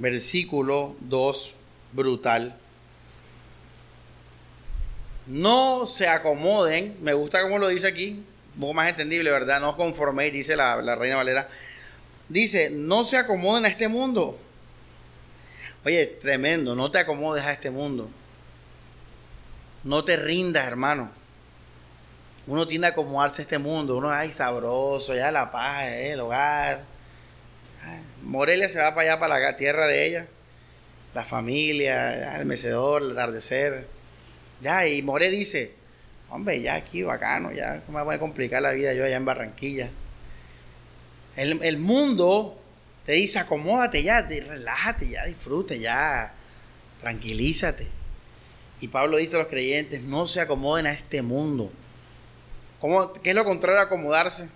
Versículo 2, brutal. No se acomoden, me gusta como lo dice aquí, un poco más entendible, ¿verdad? No conforméis, dice la, la Reina Valera. Dice, no se acomoden a este mundo. Oye, tremendo, no te acomodes a este mundo. No te rindas, hermano. Uno tiende a acomodarse a este mundo. Uno, ay, sabroso, ya la paz, eh, el hogar Morelia se va para allá, para la tierra de ella. La familia, el mecedor, el atardecer. Ya, y More dice, hombre, ya aquí bacano, ya me voy a complicar la vida yo allá en Barranquilla. El, el mundo te dice, acomódate ya, relájate ya, disfrute ya, tranquilízate. Y Pablo dice a los creyentes, no se acomoden a este mundo. ¿Cómo, ¿Qué es lo contrario a acomodarse?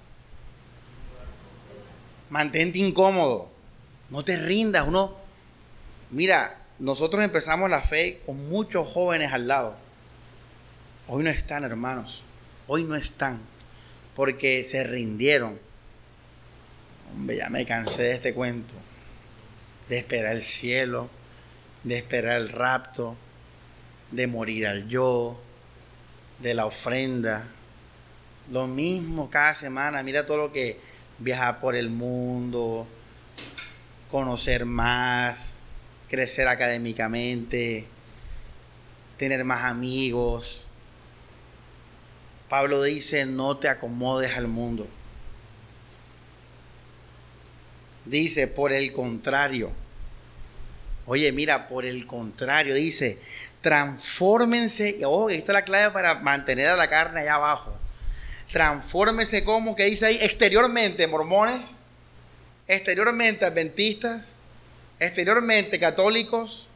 Mantente incómodo. No te rindas. Uno, mira, nosotros empezamos la fe con muchos jóvenes al lado. Hoy no están, hermanos. Hoy no están. Porque se rindieron. Hombre, ya me cansé de este cuento. De esperar el cielo. De esperar el rapto de morir al yo, de la ofrenda. Lo mismo cada semana, mira todo lo que viajar por el mundo, conocer más, crecer académicamente, tener más amigos. Pablo dice, no te acomodes al mundo. Dice, por el contrario. Oye, mira, por el contrario, dice, transfórmense, oh, esta es la clave para mantener a la carne allá abajo. Transfórmense como, que dice ahí, exteriormente mormones, exteriormente adventistas, exteriormente católicos.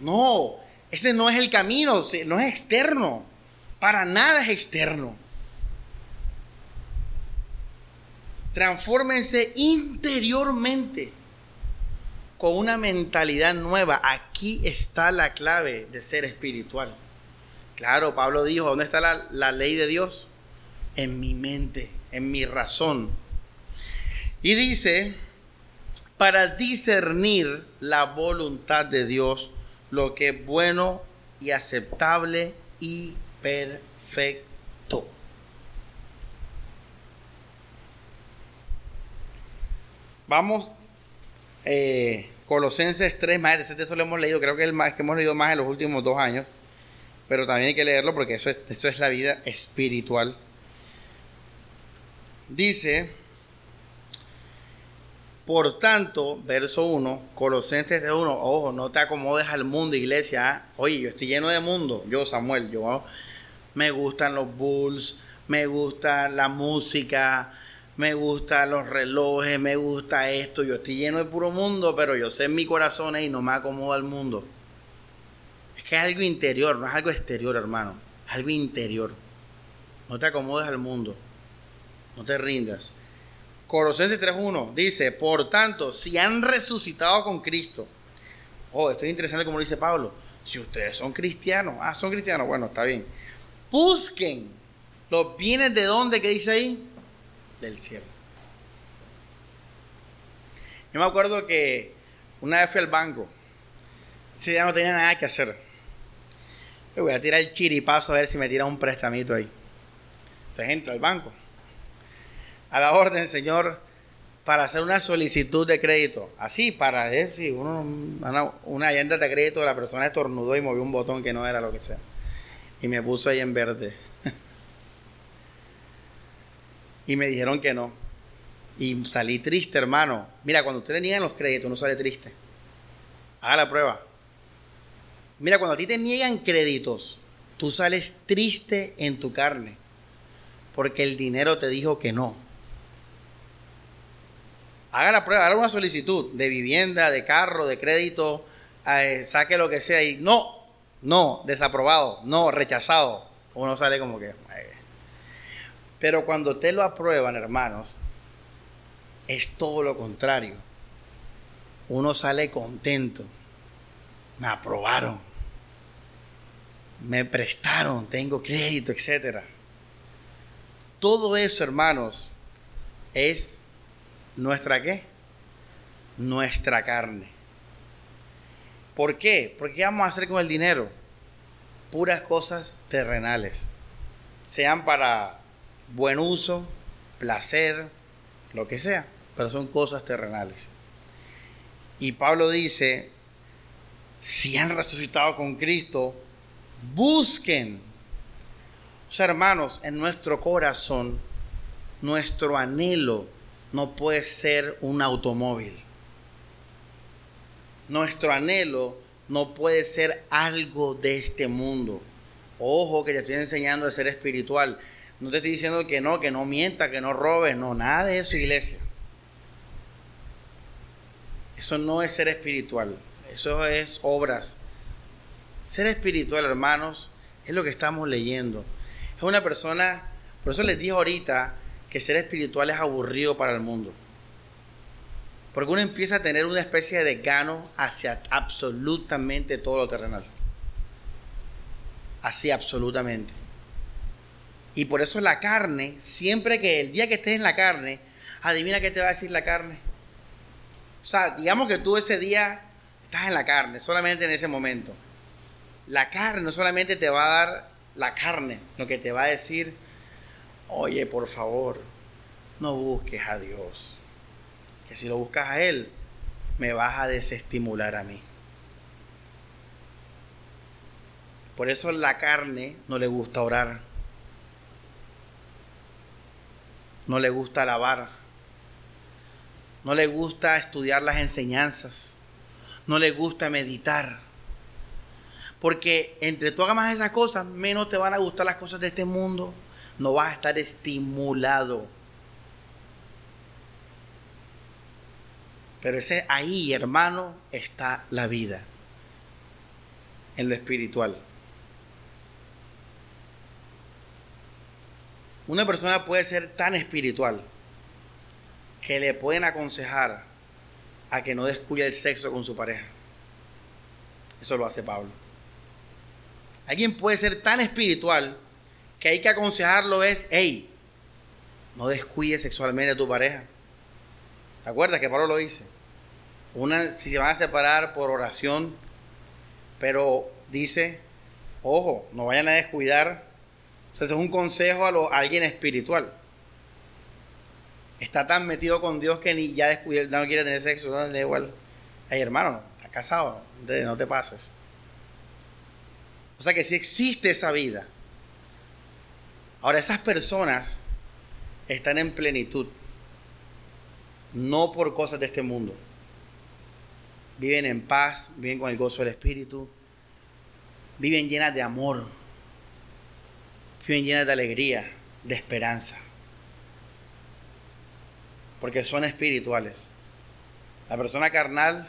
No, ese no es el camino, no es externo, para nada es externo. Transfórmense interiormente con una mentalidad nueva. Aquí está la clave de ser espiritual. Claro, Pablo dijo, ¿dónde está la, ley de Dios? En mi mente, en mi razón. Y dice, para discernir la voluntad de Dios, lo que es bueno y aceptable y perfecto. Vamos eh, Colosenses 3, más ese texto lo hemos leído, creo que es el más que hemos leído más en los últimos dos años, pero también hay que leerlo porque eso es, eso es la vida espiritual. Dice, por tanto, verso 1, Colosenses 1, ojo, no te acomodes al mundo, iglesia. ¿ah? Oye, yo estoy lleno de mundo, yo Samuel, yo me gustan los bulls, me gusta la música, me gustan los relojes, me gusta esto, yo estoy lleno de puro mundo, pero yo sé en mi corazón y no me acomodo al mundo. Es que es algo interior, no es algo exterior, hermano, es algo interior. No te acomodes al mundo, no te rindas. Colosenses 3.1 dice, por tanto, si han resucitado con Cristo, oh, esto es interesante como dice Pablo, si ustedes son cristianos, ah, son cristianos, bueno, está bien, busquen los bienes de dónde, que dice ahí, del cielo. Yo me acuerdo que una vez fui al banco, ese día no tenía nada que hacer. Le voy a tirar el chiripazo a ver si me tira un prestamito ahí. Entonces entro al banco. A la orden, señor, para hacer una solicitud de crédito. Así, para ver si uno, una, una de crédito, la persona estornudó y movió un botón que no era lo que sea. Y me puso ahí en verde. y me dijeron que no. Y salí triste, hermano. Mira, cuando usted le niegan los créditos, uno sale triste. Haga la prueba. Mira, cuando a ti te niegan créditos, tú sales triste en tu carne. Porque el dinero te dijo que no. Haga la prueba, haga una solicitud de vivienda, de carro, de crédito, eh, saque lo que sea y no, no, desaprobado, no, rechazado. Uno sale como que, pero cuando te lo aprueban, hermanos, es todo lo contrario. Uno sale contento. Me aprobaron. Me prestaron, tengo crédito, etc. Todo eso, hermanos, es nuestra qué? Nuestra carne. ¿Por qué? Porque ¿qué vamos a hacer con el dinero? Puras cosas terrenales. Sean para buen uso, placer, lo que sea, pero son cosas terrenales. Y Pablo dice, si han resucitado con Cristo, busquen. Hermanos, en nuestro corazón, nuestro anhelo no puede ser un automóvil. Nuestro anhelo no puede ser algo de este mundo. Ojo que te estoy enseñando a ser espiritual. No te estoy diciendo que no, que no mienta, que no robes, no, nada de eso, iglesia. Eso no es ser espiritual. Eso es obras. Ser espiritual, hermanos, es lo que estamos leyendo. Es una persona, por eso les dije ahorita que ser espiritual es aburrido para el mundo. Porque uno empieza a tener una especie de desgano hacia absolutamente todo lo terrenal. Así absolutamente. Y por eso la carne, siempre que el día que estés en la carne, adivina qué te va a decir la carne. O sea, digamos que tú ese día estás en la carne, solamente en ese momento. La carne no solamente te va a dar la carne, sino que te va a decir, oye, por favor, no busques a Dios. Que si lo buscas a Él, me vas a desestimular a mí. Por eso la carne no le gusta orar. No le gusta alabar. No le gusta estudiar las enseñanzas. No le gusta meditar. Porque entre tú hagas más esas cosas, menos te van a gustar las cosas de este mundo. No vas a estar estimulado. Pero ese ahí, hermano, está la vida. En lo espiritual. Una persona puede ser tan espiritual que le pueden aconsejar a que no descuide el sexo con su pareja. Eso lo hace Pablo. Alguien puede ser tan espiritual que hay que aconsejarlo es, hey, no descuides sexualmente a tu pareja. ¿Te acuerdas que Pablo lo dice? Una, si se van a separar por oración, pero dice, ojo, no vayan a descuidar o sea, es un consejo a, alguien espiritual. Está tan metido con Dios que ni ya no quiere tener sexo, no da igual. Ay, hermano, está casado, no te pases. O sea que sí existe esa vida. Ahora, esas personas están en plenitud, no por cosas de este mundo. Viven en paz, viven con el gozo del Espíritu, viven llenas de amor viven llenas de alegría, de esperanza. Porque son espirituales. La persona carnal,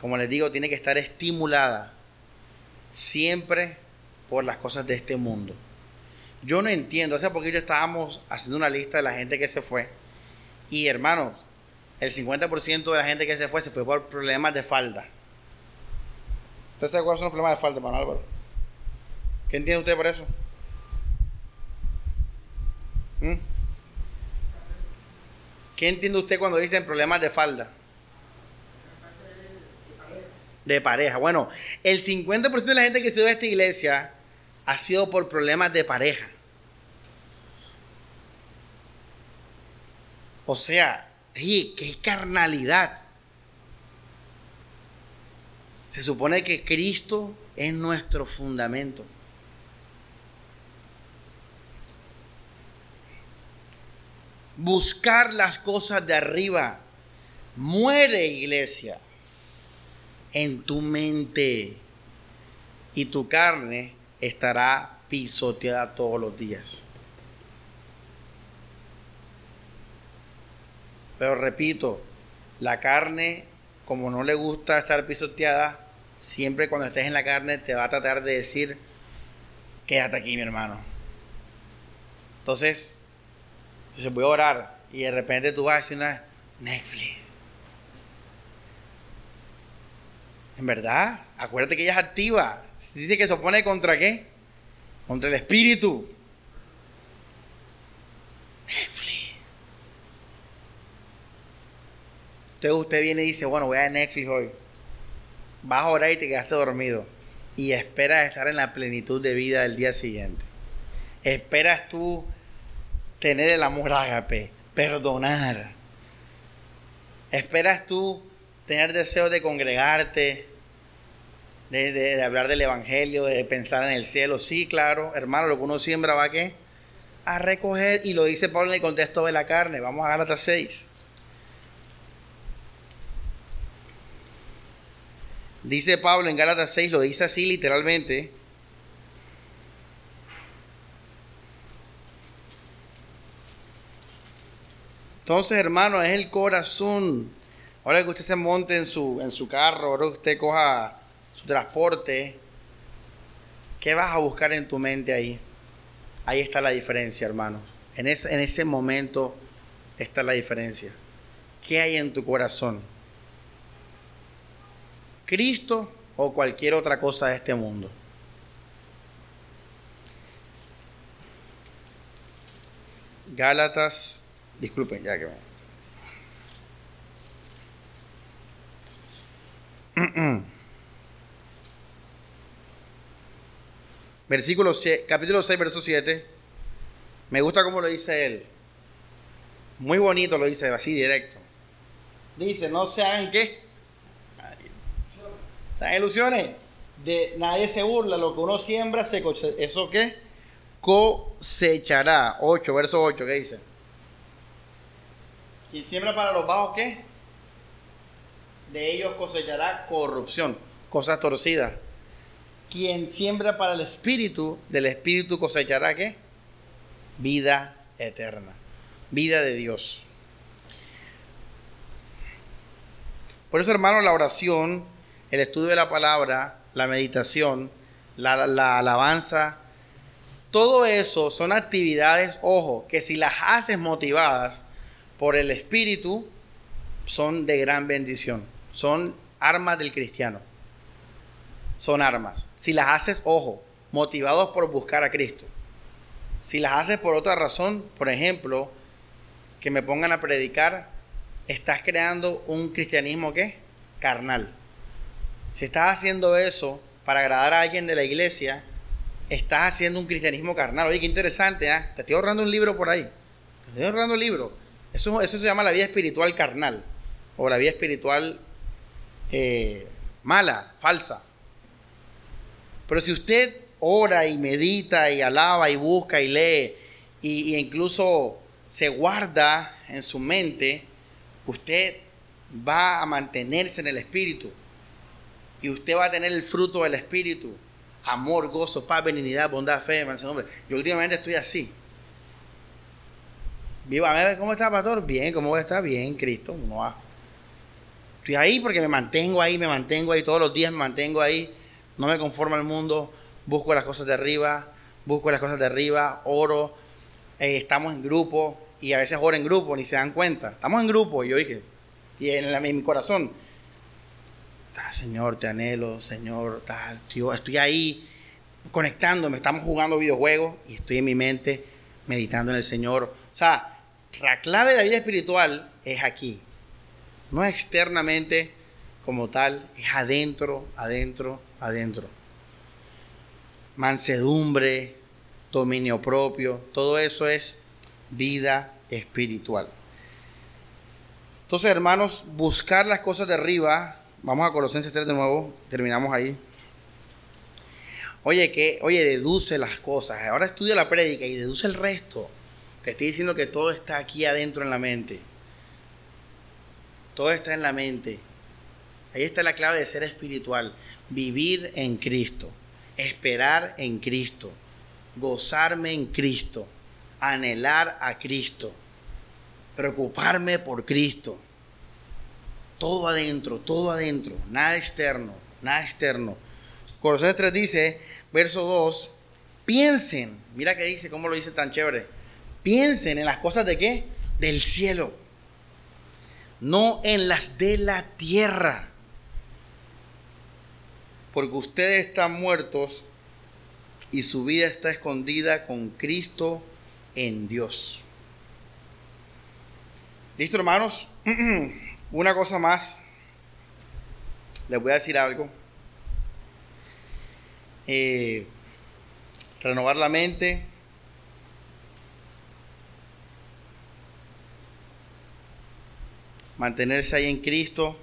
como les digo, tiene que estar estimulada siempre por las cosas de este mundo. Yo no entiendo, hace poquito estábamos haciendo una lista de la gente que se fue. Y hermanos, el 50% de la gente que se fue se fue por problemas de falda. ¿Usted sabe cuáles son los problemas de falda, hermano Álvaro? ¿Qué entiende usted por eso? ¿Mm? ¿Qué entiende usted cuando dicen problemas de falda? De pareja. Bueno, el 50% de la gente que se dio a esta iglesia ha sido por problemas de pareja. O sea, qué carnalidad. Se supone que Cristo es nuestro fundamento. buscar las cosas de arriba. Muere iglesia en tu mente y tu carne estará pisoteada todos los días. Pero repito, la carne, como no le gusta estar pisoteada, siempre cuando estés en la carne te va a tratar de decir, quédate aquí mi hermano. Entonces, voy a orar y de repente tú vas a decir una Netflix. En verdad, acuérdate que ella es activa. Dice que se opone contra qué? Contra el espíritu. Netflix. Entonces usted viene y dice, bueno, voy a Netflix hoy. Vas a orar y te quedaste dormido. Y esperas estar en la plenitud de vida del día siguiente. Esperas tú tener el amor ágape, perdonar. ¿Esperas tú tener deseo de congregarte, de, hablar del Evangelio, de pensar en el cielo? Sí, claro, hermano, lo que uno siembra va a qué? A recoger, y lo dice Pablo en el contexto de la carne. Vamos a Gálatas 6. Dice Pablo en Gálatas 6, lo dice así literalmente. Entonces, hermano, es el corazón. Ahora que usted se monte en su, en su carro, ahora que usted coja transporte, ¿qué vas a buscar en tu mente ahí? Ahí está la diferencia, hermanos. En ese, en ese momento está la diferencia. ¿Qué hay en tu corazón? ¿Cristo o cualquier otra cosa de este mundo? Gálatas, disculpen ya que me... Versículo capítulo 6, verso 7. Me gusta cómo lo dice él. Muy bonito lo dice así directo. Dice, no sean qué. Sean ilusiones. De, nadie se burla, lo que uno siembra se. ¿Eso qué? Cosechará. 8, verso 8, ¿qué dice? Quien siembra para los bajos, ¿qué? De ellos cosechará corrupción, cosas torcidas. Quien siembra para el espíritu, del espíritu cosechará, ¿qué? Vida eterna, vida de Dios. Por eso, hermano, la oración, el estudio de la palabra, la meditación, la, la alabanza, todo eso son actividades, ojo, que si las haces motivadas por el Espíritu, son de gran bendición. Son armas del cristiano. Son armas. Si las haces, ojo, motivados por buscar a Cristo. Si las haces por otra razón, por ejemplo, que me pongan a predicar, estás creando un cristianismo que carnal. Si estás haciendo eso para agradar a alguien de la iglesia, estás haciendo un cristianismo carnal. Oye, qué interesante, ¿ah? Te estoy ahorrando un libro por ahí. Te estoy ahorrando un libro. Eso, eso se llama la vida espiritual carnal. O la vida espiritual eh, mala, falsa. Pero si usted ora y medita y alaba y busca y lee y, incluso se guarda en su mente, usted va a mantenerse en el espíritu. Y usted va a tener el fruto del espíritu amor, gozo, paz, benignidad, bondad, fe, nombre. Yo últimamente estoy así. Viva, ¿cómo está, pastor? Bien, ¿cómo está? Bien, Cristo. No Estoy ahí porque me mantengo ahí, me mantengo ahí, todos los días me mantengo ahí. No me conformo al mundo, busco las cosas de arriba, busco las cosas de arriba, oro. Eh, estamos en grupo y a veces oro en grupo, ni se dan cuenta. Estamos en grupo, y yo dije, y en, mi corazón, Señor, te anhelo, Señor, tal, tío, estoy ahí conectándome, estamos jugando videojuegos y estoy en mi mente meditando en el Señor. O sea, la clave de la vida espiritual es aquí, no externamente como tal, es adentro, adentro, adentro. Mansedumbre, dominio propio, todo eso es vida espiritual. Entonces, hermanos, buscar las cosas de arriba Vamos a Colosenses 3 de nuevo, terminamos ahí. Oye, que, oye, deduce las cosas. Ahora estudia la prédica y deduce el resto. Te estoy diciendo que todo está aquí adentro en la mente. Todo está en la mente. Ahí está la clave de ser espiritual. Vivir en Cristo. Esperar en Cristo. Gozarme en Cristo. Anhelar a Cristo. Preocuparme por Cristo todo adentro, todo adentro, nada externo, nada externo. Colosenses 3 dice, verso 2, piensen, mira que dice, cómo lo dice tan chévere, piensen en las cosas de qué? Del cielo, no en las de la tierra. Porque ustedes están muertos y su vida está escondida con Cristo en Dios. ¿Listo, hermanos? Una cosa más, les voy a decir algo. Eh, renovar la mente. Mantenerse ahí en Cristo.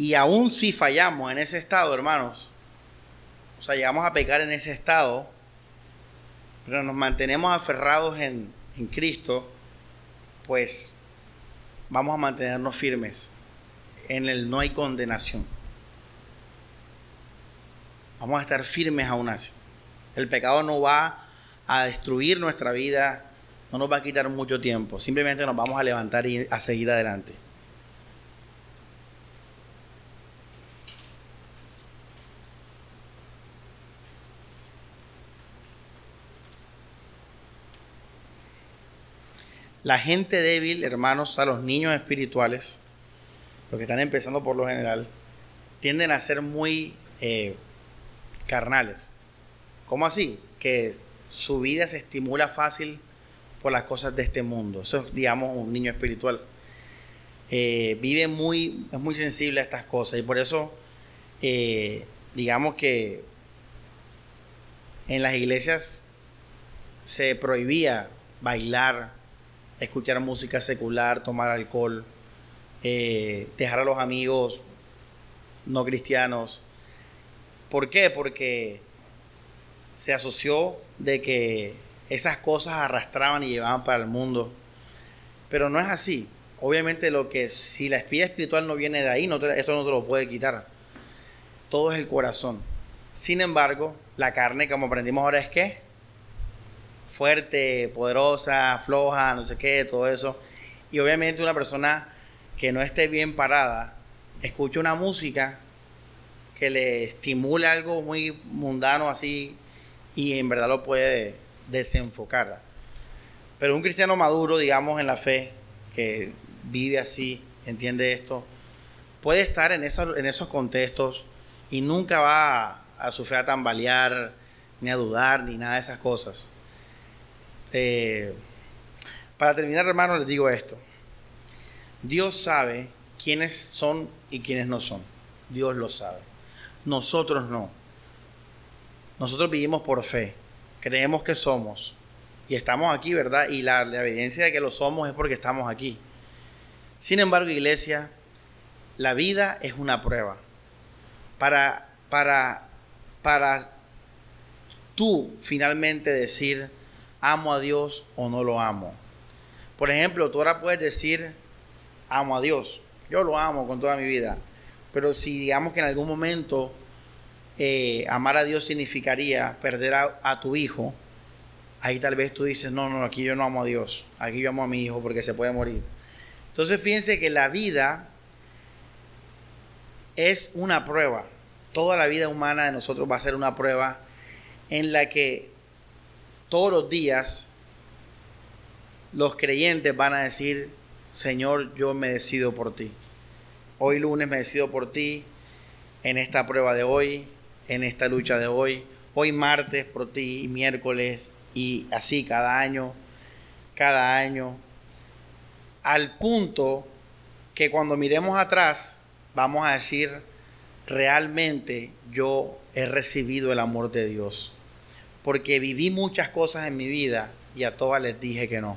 Y aún si fallamos en ese estado, hermanos, o sea, llegamos a pecar en ese estado, pero nos mantenemos aferrados en, en Cristo, pues vamos a mantenernos firmes. En el no hay condenación. Vamos a estar firmes aún así. El pecado no va a destruir nuestra vida, no nos va a quitar mucho tiempo. Simplemente nos vamos a levantar y a seguir adelante. La gente débil, hermanos, a los niños espirituales, los que están empezando por lo general, tienden a ser muy eh, carnales. ¿Cómo así? Que su vida se estimula fácil por las cosas de este mundo. Eso es, digamos, un niño espiritual. Eh, vive muy, es muy sensible a estas cosas y por eso, eh, digamos que en las iglesias se prohibía bailar, escuchar música secular, tomar alcohol, eh, dejar a los amigos no cristianos. ¿Por qué? Porque se asoció de que esas cosas arrastraban y llevaban para el mundo. Pero no es así. Obviamente lo que si la espía espiritual no viene de ahí, esto no te lo puede quitar. Todo es el corazón. Sin embargo, la carne, como aprendimos ahora, es que fuerte, poderosa, floja, no sé qué, todo eso. Y obviamente una persona que no esté bien parada, escucha una música que le estimule algo muy mundano así y en verdad lo puede desenfocar. Pero un cristiano maduro, digamos, en la fe, que vive así, entiende esto, puede estar en, esos contextos y nunca va a, su fe a tambalear, ni a dudar, ni nada de esas cosas. Eh, para terminar, hermanos, les digo esto. Dios sabe quiénes son y quiénes no son. Dios lo sabe. Nosotros no. Nosotros vivimos por fe. Creemos que somos. Y estamos aquí, ¿verdad? Y la, la evidencia de que lo somos es porque estamos aquí. Sin embargo, iglesia, la vida es una prueba. Para, para, para tú finalmente decir, amo a Dios o no lo amo. Por ejemplo, tú ahora puedes decir, amo a Dios. Yo lo amo con toda mi vida. Pero si digamos que en algún momento eh, amar a Dios significaría perder a, a, tu hijo, ahí tal vez tú dices, no, no, aquí yo no amo a Dios, aquí yo amo a mi hijo porque se puede morir. Entonces fíjense que la vida es una prueba. Toda la vida humana de nosotros va a ser una prueba en la que todos los días los creyentes van a decir, Señor, yo me decido por ti. Hoy lunes me decido por ti, en esta prueba de hoy, en esta lucha de hoy, hoy martes por ti, y miércoles, y así cada año, cada año al punto que cuando miremos atrás vamos a decir, realmente yo he recibido el amor de Dios. Porque viví muchas cosas en mi vida y a todas les dije que no.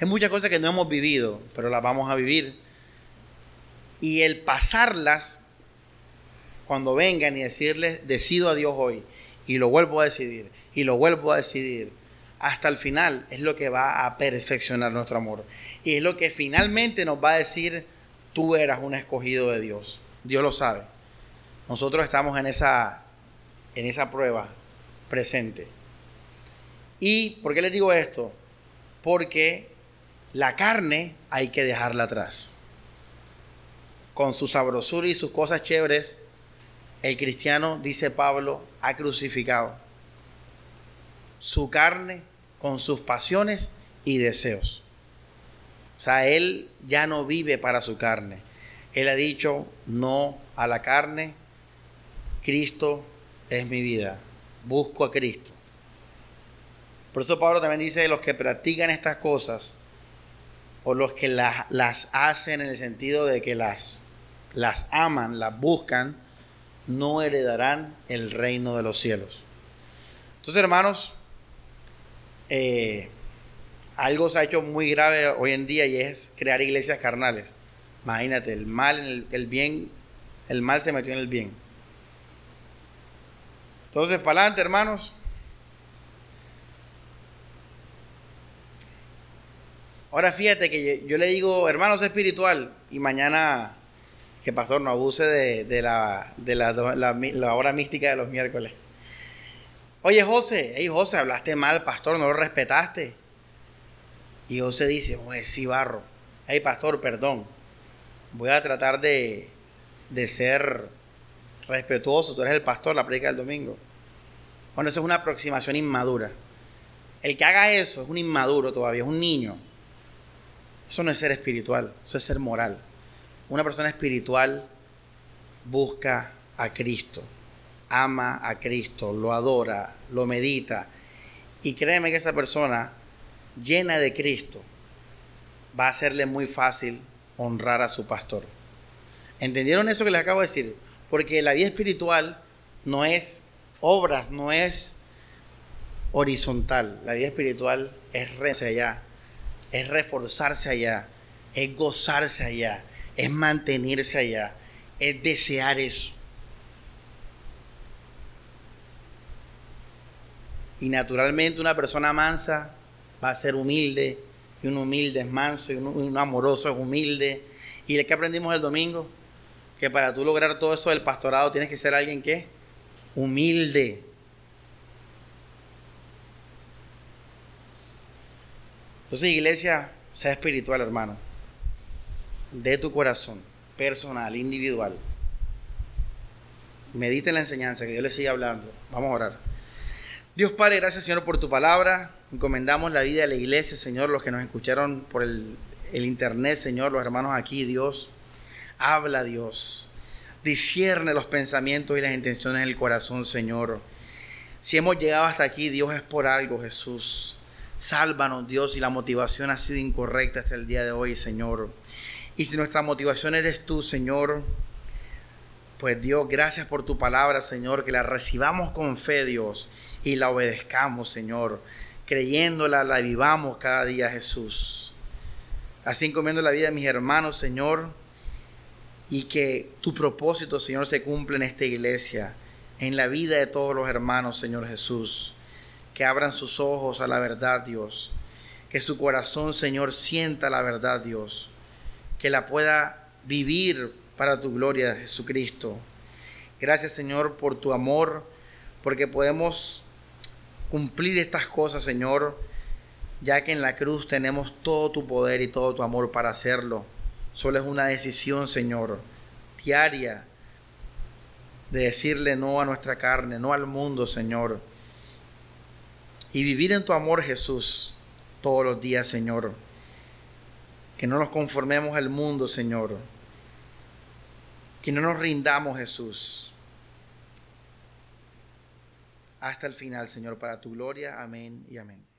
Hay muchas cosas que no hemos vivido, pero las vamos a vivir. Y el pasarlas, cuando vengan y decirles, decido a Dios hoy, y lo vuelvo a decidir, y lo vuelvo a decidir, hasta el final es lo que va a perfeccionar nuestro amor. Y es lo que finalmente nos va a decir, tú eras un escogido de Dios. Dios lo sabe. Nosotros estamos en esa, en esa prueba presente. ¿Y por qué les digo esto? Porque la carne hay que dejarla atrás. Con su sabrosura y sus cosas chéveres, el cristiano, dice Pablo, ha crucificado su carne con sus pasiones y deseos. O sea, Él ya no vive para su carne. Él ha dicho no a la carne. Cristo es mi vida. Busco a Cristo. Por eso Pablo también dice, los que practican estas cosas, o los que las, las hacen en el sentido de que las, las aman, las buscan, no heredarán el reino de los cielos. Entonces, hermanos, eh, algo se ha hecho muy grave hoy en día y es crear iglesias carnales. Imagínate, el mal en el, bien, el mal se metió en el bien. Entonces, para adelante, hermanos. Ahora fíjate que yo, le digo, hermanos espiritual, y mañana que pastor no abuse de, la, de la, la, hora mística de los miércoles. Oye, José, hey José, hablaste mal, pastor, no lo respetaste. Y José dice, oye, sí, barro. Hey, pastor, perdón. Voy a tratar de, de ser respetuoso. Tú eres el pastor, la predica del domingo. Bueno, eso es una aproximación inmadura. El que haga eso es un inmaduro todavía, es un niño. Eso no es ser espiritual, eso es ser moral. Una persona espiritual busca a Cristo, ama a Cristo, lo adora, lo medita. Y créeme que esa persona llena de Cristo va a serle muy fácil honrar a su pastor. ¿Entendieron eso que les acabo de decir? Porque la vida espiritual no es obras, no es horizontal. La vida espiritual es rece allá, es reforzarse allá, es gozarse allá, es mantenerse allá, es desear eso. Y naturalmente una persona mansa va a ser humilde, y un humilde es manso, y un, amoroso es humilde. ¿Y que aprendimos el domingo? Que para tú lograr todo eso del pastorado tienes que ser alguien que humilde. Entonces, iglesia, sea espiritual, hermano. De tu corazón, personal, individual. Medite en la enseñanza, que Dios le siga hablando. Vamos a orar. Dios Padre, gracias Señor por tu palabra. Encomendamos la vida de la iglesia, Señor, los que nos escucharon por el, el internet, Señor, los hermanos aquí, Dios. Habla, Dios. Discierne los pensamientos y las intenciones del corazón, Señor. Si hemos llegado hasta aquí, Dios es por algo, Jesús. Sálvanos, Dios, si la motivación ha sido incorrecta hasta el día de hoy, Señor. Y si nuestra motivación eres tú, Señor, pues Dios, gracias por tu palabra, Señor, que la recibamos con fe, Dios, y la obedezcamos, Señor. Creyéndola, la vivamos cada día, Jesús. Así encomiendo la vida de mis hermanos, Señor, y que tu propósito, Señor, se cumpla en esta iglesia, en la vida de todos los hermanos, Señor Jesús que abran sus ojos a la verdad, Dios. Que su corazón, Señor, sienta la verdad, Dios. Que la pueda vivir para tu gloria, Jesucristo. Gracias, Señor, por tu amor, porque podemos cumplir estas cosas, Señor, ya que en la cruz tenemos todo tu poder y todo tu amor para hacerlo. Solo es una decisión, Señor, diaria, de decirle no a nuestra carne, no al mundo, Señor y vivir en tu amor, Jesús, todos los días, Señor. Que no nos conformemos al mundo, Señor. Que no nos rindamos, Jesús. Hasta el final, Señor, para tu gloria. Amén y amén.